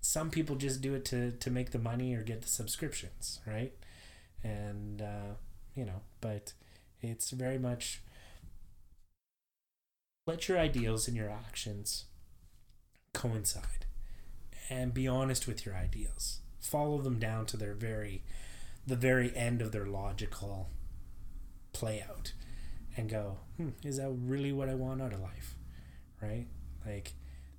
Speaker 2: some people just do it to to make the money or get the subscriptions, right? And uh, you know, but it's very much let your ideals and your actions coincide and be honest with your ideals follow them down to their very the very end of their logical play out and go hmm, is that really what i want out of life right like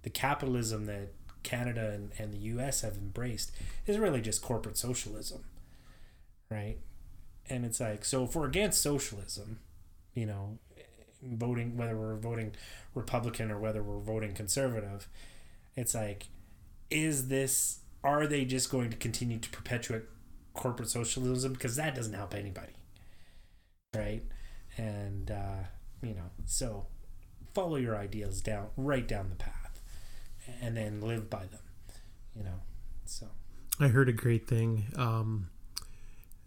Speaker 2: the capitalism that Canada and, and the US have embraced is really just corporate socialism. Right? And it's like, so if we're against socialism, you know, voting, whether we're voting Republican or whether we're voting conservative, it's like, is this, are they just going to continue to perpetuate corporate socialism? Because that doesn't help anybody. Right? And, uh, you know, so follow your ideals down, right down the path and then live by them you know so
Speaker 1: i heard a great thing um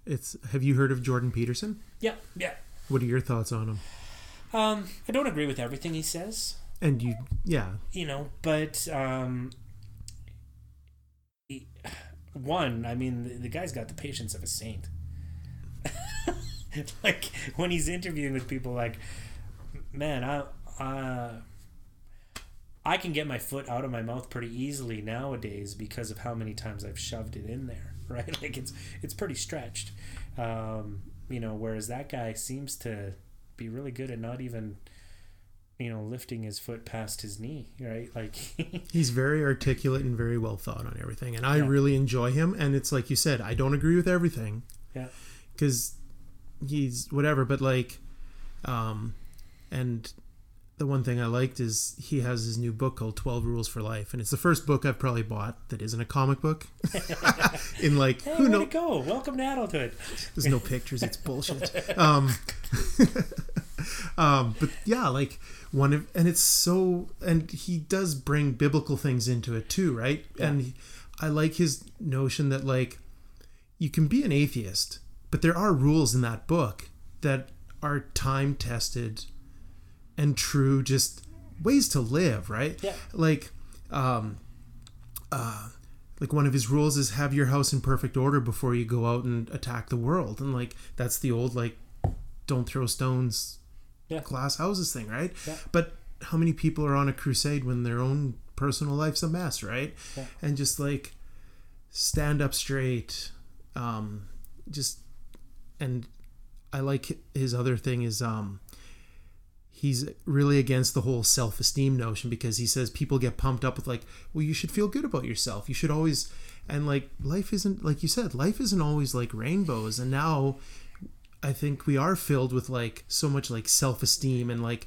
Speaker 1: it's have you heard of jordan peterson
Speaker 2: yeah yeah
Speaker 1: what are your thoughts on him
Speaker 2: um i don't agree with everything he says
Speaker 1: and you yeah
Speaker 2: you know but um one i mean the, the guy's got the patience of a saint like when he's interviewing with people like man i uh I can get my foot out of my mouth pretty easily nowadays because of how many times I've shoved it in there, right? Like it's it's pretty stretched. Um, you know, whereas that guy seems to be really good at not even, you know, lifting his foot past his knee, right? Like
Speaker 1: he's very articulate and very well thought on everything, and I
Speaker 2: Yeah.
Speaker 1: really enjoy him. And it's like you said, I don't agree with everything.
Speaker 2: Yeah.
Speaker 1: because he's whatever, but like, um, and the one thing I liked is he has his new book called 12 Rules for Life. And it's the first book I've probably bought that isn't a comic book. In like,
Speaker 2: Hey,
Speaker 1: who knows?
Speaker 2: go! Welcome to adulthood.
Speaker 1: There's no pictures. It's bullshit. Um, um, but yeah, like one of, and it's so, and he does bring biblical things into it too, right? And he- I like his notion that like you can be an atheist, but there are rules in that book that are time tested and true, just ways to live, right?
Speaker 2: Yeah.
Speaker 1: Like, um, uh, like one of his rules is have your house in perfect order before you go out and attack the world and like that's the old like don't throw stones
Speaker 2: Yeah.
Speaker 1: glass houses thing right
Speaker 2: Yeah.
Speaker 1: but how many people are on a crusade when their own personal life's a mess right
Speaker 2: Yeah.
Speaker 1: and just like stand up straight um just and i like his other thing is um he's really against the whole self-esteem notion because he says people get pumped up with like well you should feel good about yourself you should always and like life isn't like you said life isn't always like rainbows and now i think we are filled with like so much like self-esteem and like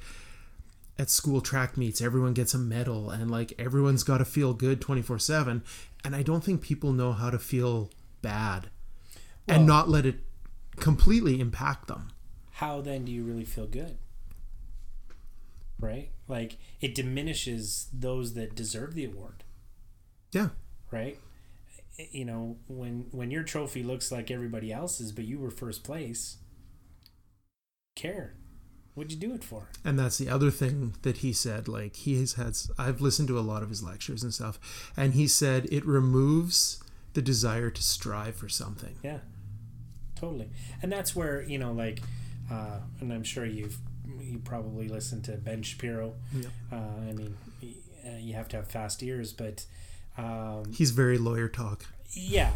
Speaker 1: at school track meets everyone gets a medal and like everyone's got to feel good 24/7 and i don't think people know how to feel bad and not let it completely impact them
Speaker 2: How then do you really feel good? Right? Like it diminishes those that deserve the award.
Speaker 1: yeah
Speaker 2: right? Eh, you know, when when your trophy looks like everybody else's, but you were first place, care. What'd you do it for?
Speaker 1: And that's the other thing that he said. Like he has had, I've listened to a lot of his lectures and stuff, and he said it removes the desire to strive for something.
Speaker 2: Yeah, totally. And that's where you know, like, uh, and I'm sure you've you probably listened to Ben Shapiro.
Speaker 1: Yeah.
Speaker 2: Uh, I mean, uh, you have to have fast ears, but um,
Speaker 1: He's very lawyer talk.
Speaker 2: Yeah.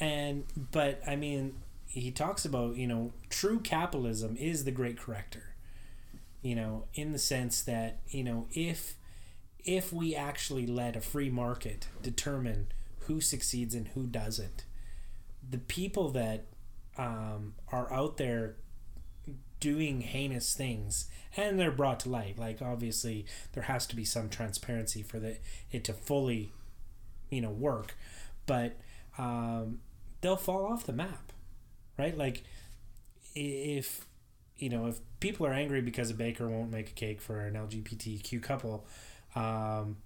Speaker 2: And but I mean he talks about, you know, true capitalism is the great corrector. You know, in the sense that, you know, if if we actually let a free market determine who succeeds and who doesn't, the people that um, are out there doing heinous things and they're brought to light like obviously there has to be some transparency for the it to fully you know work but um, they'll fall off the map right? Like if you know if people are angry because a baker won't make a cake for an lgbtq couple um,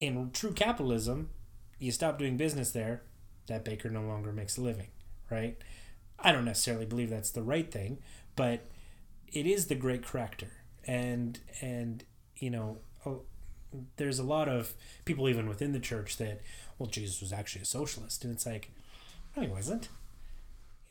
Speaker 2: in true capitalism you stop doing business there that baker no longer makes a living right? I don't necessarily believe that's the right thing but it is the great corrector. And and you know there's a lot of people even within the church that well jesus was actually a socialist. And it's like no he wasn't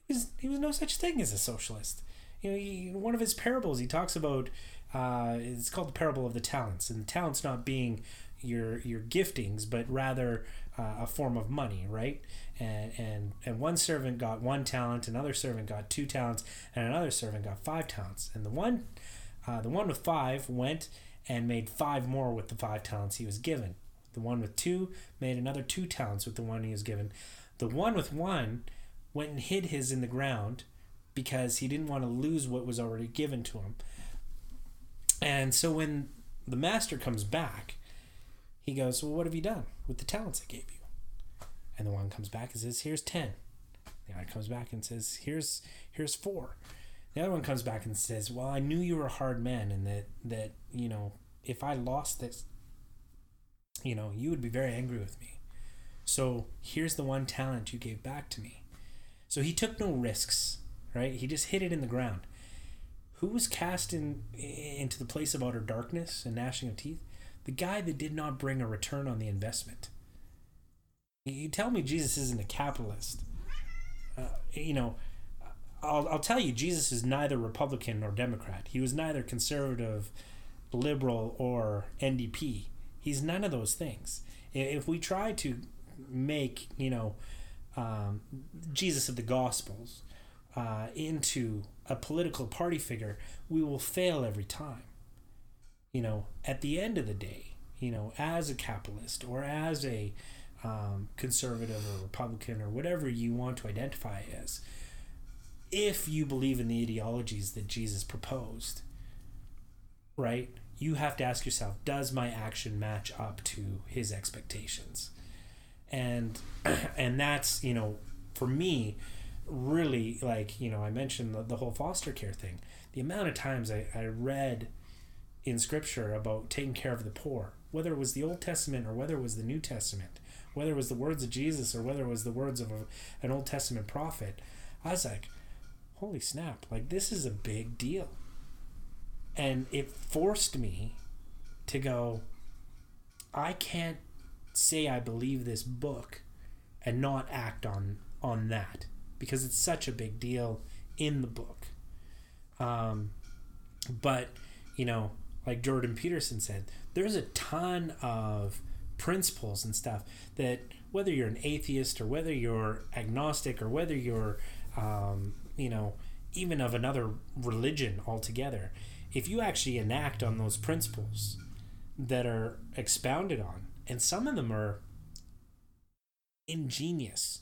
Speaker 2: he was he was no such thing as a socialist. You know he, in one of his parables he talks about uh, it's called the parable of the talents and the talents not being your your giftings but rather uh, a form of money right? And and and one servant got one talent another servant got two talents and another servant got five talents. And the one uh, the one with five went and made five more with the five talents he was given. The one with two made another two talents with the one he was given. The one with one went and hid his in the ground because he didn't want to lose what was already given to him and so when the master comes back, he goes, Well, what have you done with the talents I gave you? And the one comes back and says, Here's ten. The other comes back and says, Here's here's four. The other one comes back and says, Well, I knew you were a hard man and that that, you know, if I lost this, you know, you would be very angry with me. So here's the one talent you gave back to me. So he took no risks, right? He just hid it in the ground who was cast in into the place of utter darkness and gnashing of teeth? The guy that did not bring a return on the investment. You tell me Jesus isn't a capitalist. Uh, you know, I'll, I'll tell you, Jesus is neither Republican nor Democrat. He was neither conservative, liberal, or NDP. He's none of those things. If we try to make, you know, um, Jesus of the Gospels, uh, into a political party figure, we will fail every time. You know, at the end of the day, you know, as a capitalist or as a um, conservative or Republican or whatever you want to identify as, if you believe in the ideologies that Jesus proposed, right, you have to ask yourself, does my action match up to his expectations? And and that's, you know, for me, really like, you know, I mentioned the, the whole foster care thing. The amount of times I, I read in scripture about taking care of the poor, whether it was the Old Testament or whether it was the New Testament, whether it was the words of Jesus or whether it was the words of a, an Old Testament prophet, I was like, holy snap, like this is a big deal. And it forced me to go, I can't say I believe this book and not act on on that because it's such a big deal in the book. Um, but you know, like Jordan Peterson said, there's a ton of principles and stuff that whether you're an atheist or whether you're agnostic or whether you're um, you know even of another religion altogether if you actually enact on those principles that are expounded on and some of them are ingenious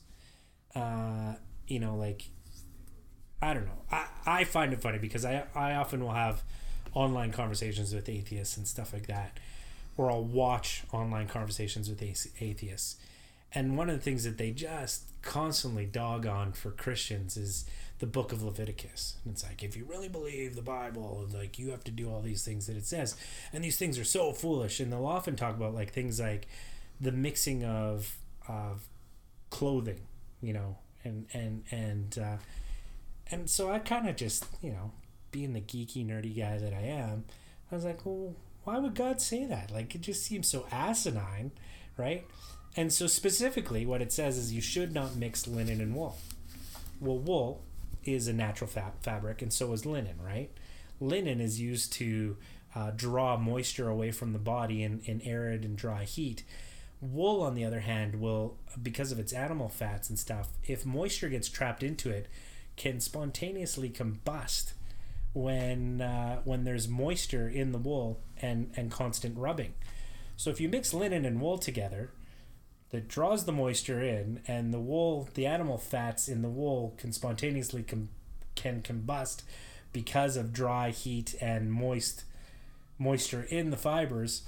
Speaker 2: uh, you know like i don't know I, I find it funny because I, I often will have online conversations with atheists and stuff like that or I'll watch online conversations with atheists. And one of the things that they just constantly dog on for Christians is the book of Leviticus. And it's like, if you really believe the Bible, like you have to do all these things that it says. And these things are so foolish. And they'll often talk about like things like the mixing of of clothing, you know, and and and uh, and so I kind of just, you know, being the geeky nerdy guy that I am, I was like, well, why would God say that? Like, it just seems so asinine, right? And so, specifically, what it says is you should not mix linen and wool. Well, wool is a natural fa- fabric, and so is linen, right? Linen is used to uh, draw moisture away from the body in, in arid and dry heat. Wool, on the other hand, will, because of its animal fats and stuff, if moisture gets trapped into it, can spontaneously combust when uh, when there's moisture in the wool and and constant rubbing. So if you mix linen and wool together, that draws the moisture in, and the wool, the animal fats in the wool can spontaneously com- can combust because of dry heat and moist moisture in the fibers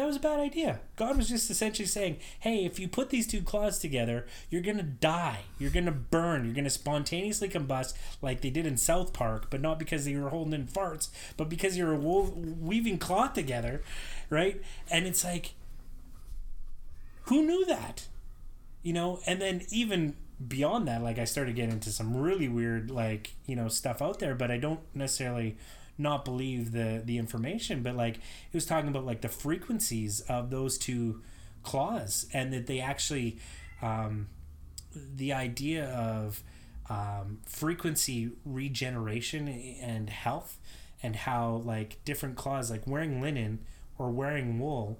Speaker 2: that was a bad idea. God was just essentially saying, hey, if you put these two claws together, you're to die. You're to burn. You're to spontaneously combust like they did in South Park, but not because they were holding in farts, but because you were weaving cloth together, right? And it's like, who knew that? You know, and then even beyond that, like I started getting into some really weird, like, you know, stuff out there, but I don't necessarily not believe the the information but like it was talking about like the frequencies of those two claws and that they actually um, the idea of um, frequency regeneration and health and how like different claws like wearing linen or wearing wool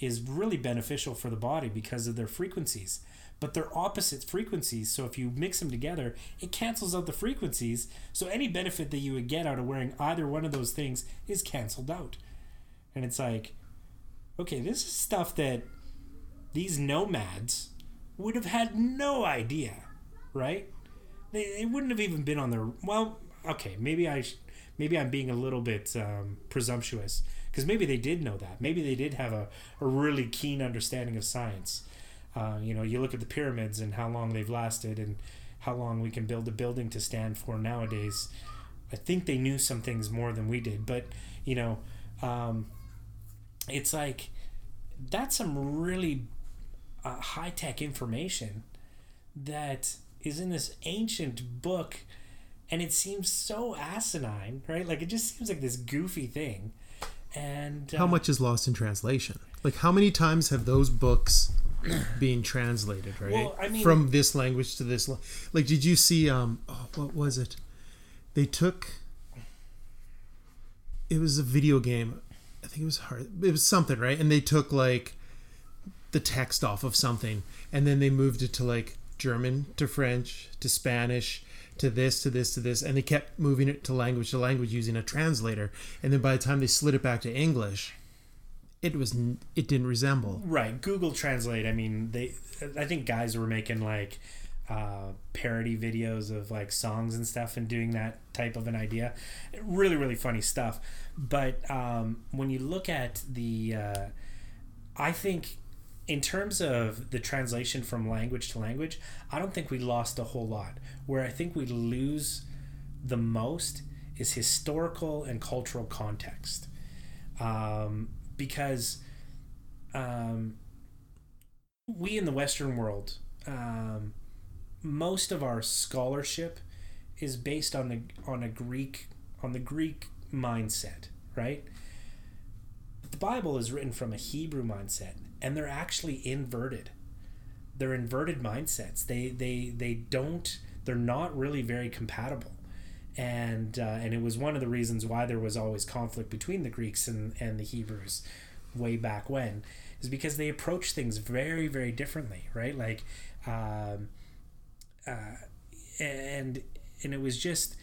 Speaker 2: is really beneficial for the body because of their frequencies but they're opposite frequencies. So if you mix them together, it cancels out the frequencies. So any benefit that you would get out of wearing either one of those things is canceled out. And it's like, okay, this is stuff that these nomads would have had no idea, right? They, it wouldn't have even been on their. Well, okay, maybe I, maybe I'm being a little bit um, presumptuous because maybe they did know that. Maybe they did have a, a really keen understanding of science. Uh, you know, you look at the pyramids and how long they've lasted and how long we can build a building to stand for nowadays. I think they knew some things more than we did, but you know, um, it's like that's some really uh, high tech information that is in this ancient book, and it seems so asinine, right? Like it just seems like this goofy thing. And
Speaker 1: uh, how much is lost in translation? Like how many times have those books being translated, right? Well, I mean, from this language to this, like, did you see? Um, oh, what was it? They took. It was a video game. I think it was hard. It was something, right? And they took like the text off of something, and then they moved it to like German to French to Spanish to this to this to this and they kept moving it to language to language using a translator and then by the time they slid it back to english it was it didn't resemble
Speaker 2: Right. Google Translate. I mean, they. I think guys were making like uh, parody videos of like songs and stuff and doing that type of an idea. Really, really funny stuff. But um, when you look at the, uh, I think in terms of the translation from language to language, I don't think we lost a whole lot. Where I think we lose the most is historical and cultural context. Um, because um, we in the Western world, um, most of our scholarship is based on the on a Greek on the Greek mindset, right? The Bible is written from a Hebrew mindset, and they're actually inverted. They're inverted mindsets. They they they don't. They're not really very compatible and uh, and it was one of the reasons why there was always conflict between the Greeks and, and the Hebrews way back when is because they approach things very very differently right like um, uh, and and it was just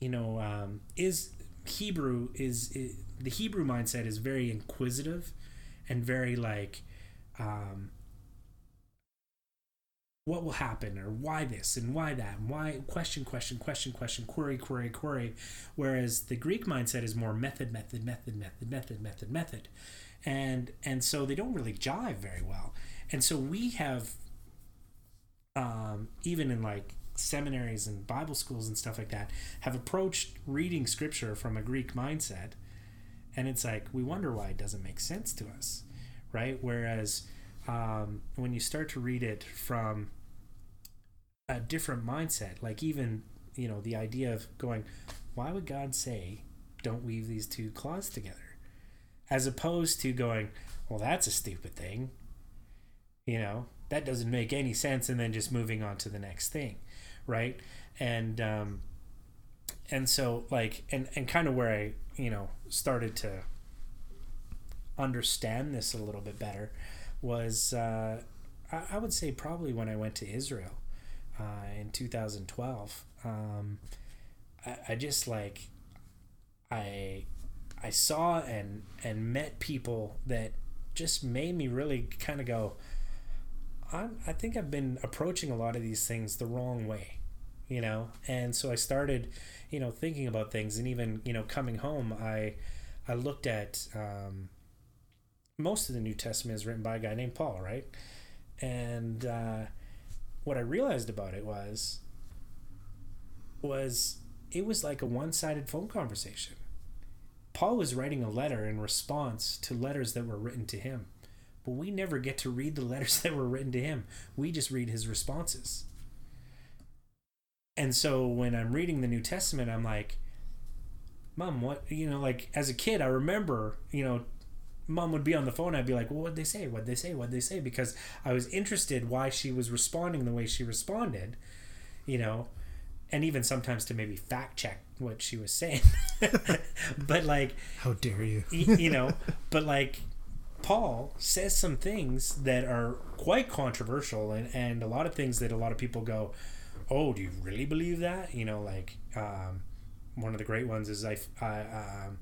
Speaker 2: you know um, is Hebrew is, is the Hebrew mindset is very inquisitive and very like um, what will happen or why this and why that and why question question question question query query query. Whereas the greek mindset is more method method method method method method method. And and so they don't really jive very well. And so we have um, even in like seminaries and bible schools and stuff like that have approached reading scripture from a greek mindset and it's like we wonder why it doesn't make sense to us right whereas um, when you start to read it from a different mindset, like even you know the idea of going, why would God say, "Don't weave these two claws together," as opposed to going, well, that's a stupid thing. You know that doesn't make any sense, and then just moving on to the next thing, right? And um, and so like and and kind of where I you know started to understand this a little bit better was uh, I, I, would say probably when I went to Israel uh, in 2012. Um, I, I just like I I saw and and met people that just made me really kind of go. i I think I've been approaching a lot of these things the wrong way, you know, and so I started, you know, thinking about things, and even you know, coming home, I I looked at. Um, most of the New Testament is written by a guy named Paul, right? And uh, what I realized about it was was it was like a one-sided phone conversation. Paul was writing a letter in response to letters that were written to him. But we never get to read the letters that were written to him. We just read his responses. And so when I'm reading the New Testament, I'm like, Mom, what, you know, like as a kid, I remember, you know, mom would be on the phone i'd be like well what'd they say? What'd they say? What'd they say? Because i was interested why she was responding the way she responded you know and even sometimes to maybe fact check what she was saying. But like
Speaker 1: how dare you.
Speaker 2: you know but like paul says some things that are quite controversial and, and a lot of things that a lot of people go oh do you really believe that you know like um, one of the great ones is i, I um,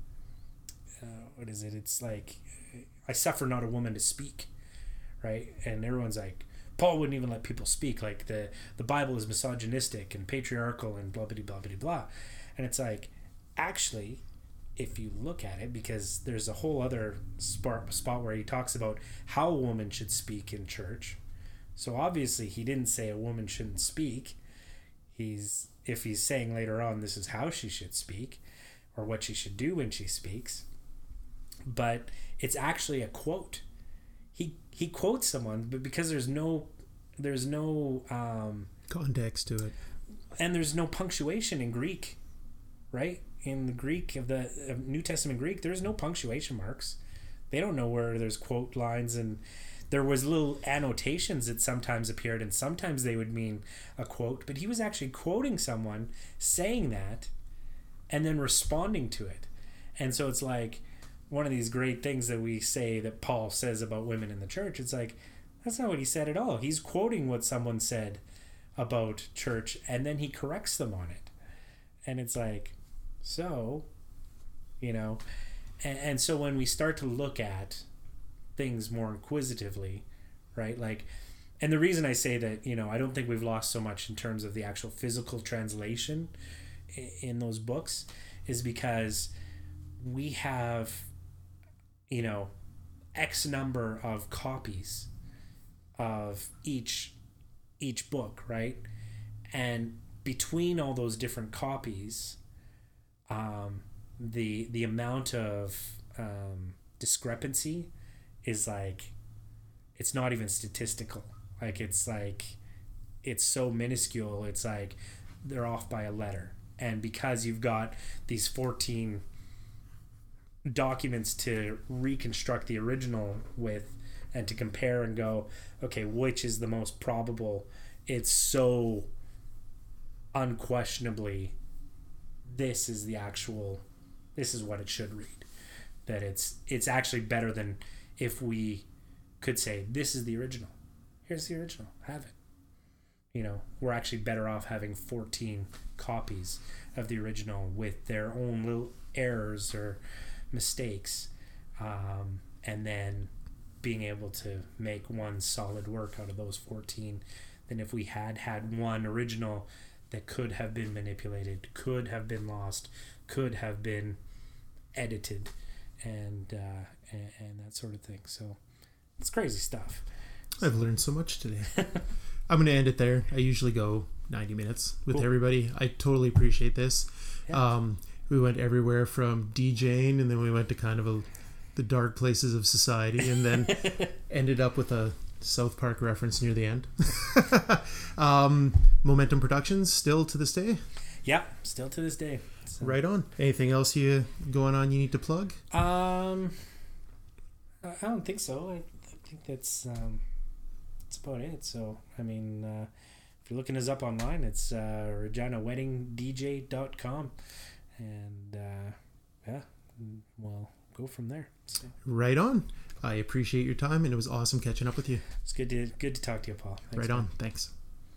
Speaker 2: uh, what is it it's like I suffer not a woman to speak, right? And everyone's like, Paul wouldn't even let people speak. Like the the Bible is misogynistic and patriarchal and blah blah blah blah blah. And it's like, actually, if you look at it, because there's a whole other spot spot where he talks about how a woman should speak in church. So obviously, he didn't say a woman shouldn't speak. He's if he's saying later on this is how she should speak, or what she should do when she speaks. But it's actually a quote. He he quotes someone, but because there's no there's no um,
Speaker 1: context to it,
Speaker 2: and there's no punctuation in Greek, right? In the Greek of the of New Testament Greek, there's no punctuation marks. They don't know where there's quote lines and there was little annotations that sometimes appeared and sometimes they would mean a quote but he was actually quoting someone saying that and then responding to it and so it's like one of these great things that we say that Paul says about women in the church. It's like that's not what he said at all. He's quoting what someone said about church and then he corrects them on it and it's like so you know and, and so when we start to look at things more inquisitively right? Like and the reason i say that you know i don't think we've lost so much in terms of the actual physical translation in those books is because we have you know x number of copies of each each book right? And between all those different copies um the the amount of um discrepancy is like it's not even statistical. Like it's like it's so minuscule it's like they're off by a letter. And because you've got these 14 documents to reconstruct the original with and to compare and go okay which is the most probable it's so unquestionably this is the actual this is what it should read. That it's it's actually better than if we could say this is the original. Here's the original. Have it. You know we're actually better off having 14 copies of the original with their own little errors or mistakes um, and then being able to make one solid work out of those 14 than if we had had one original that could have been manipulated could have been lost could have been edited and uh, and, and that sort of thing so it's crazy stuff
Speaker 1: I've learned so much today. I'm going to end it there. I usually go 90 minutes with
Speaker 2: Cool.
Speaker 1: everybody. I totally appreciate this.
Speaker 2: Yeah.
Speaker 1: Um, we went everywhere from DJing, and then we went to kind of a, the dark places of society, and then ended up with a South Park reference near the end. um, Momentum Productions still to this day.
Speaker 2: yeah still to this day So-
Speaker 1: Right on. Anything else you going on you need to plug?
Speaker 2: Um, I don't think so. I, I think that's um, that's about it. So I mean, uh, if you're looking us up online, it's uh, reginaweddingdj.com, and uh, yeah, we'll go from there. So
Speaker 1: Right on. I appreciate your time, and it was awesome catching up with you.
Speaker 2: it's good to good to talk to you, Paul. Thanks,
Speaker 1: right
Speaker 2: man.
Speaker 1: on. Thanks.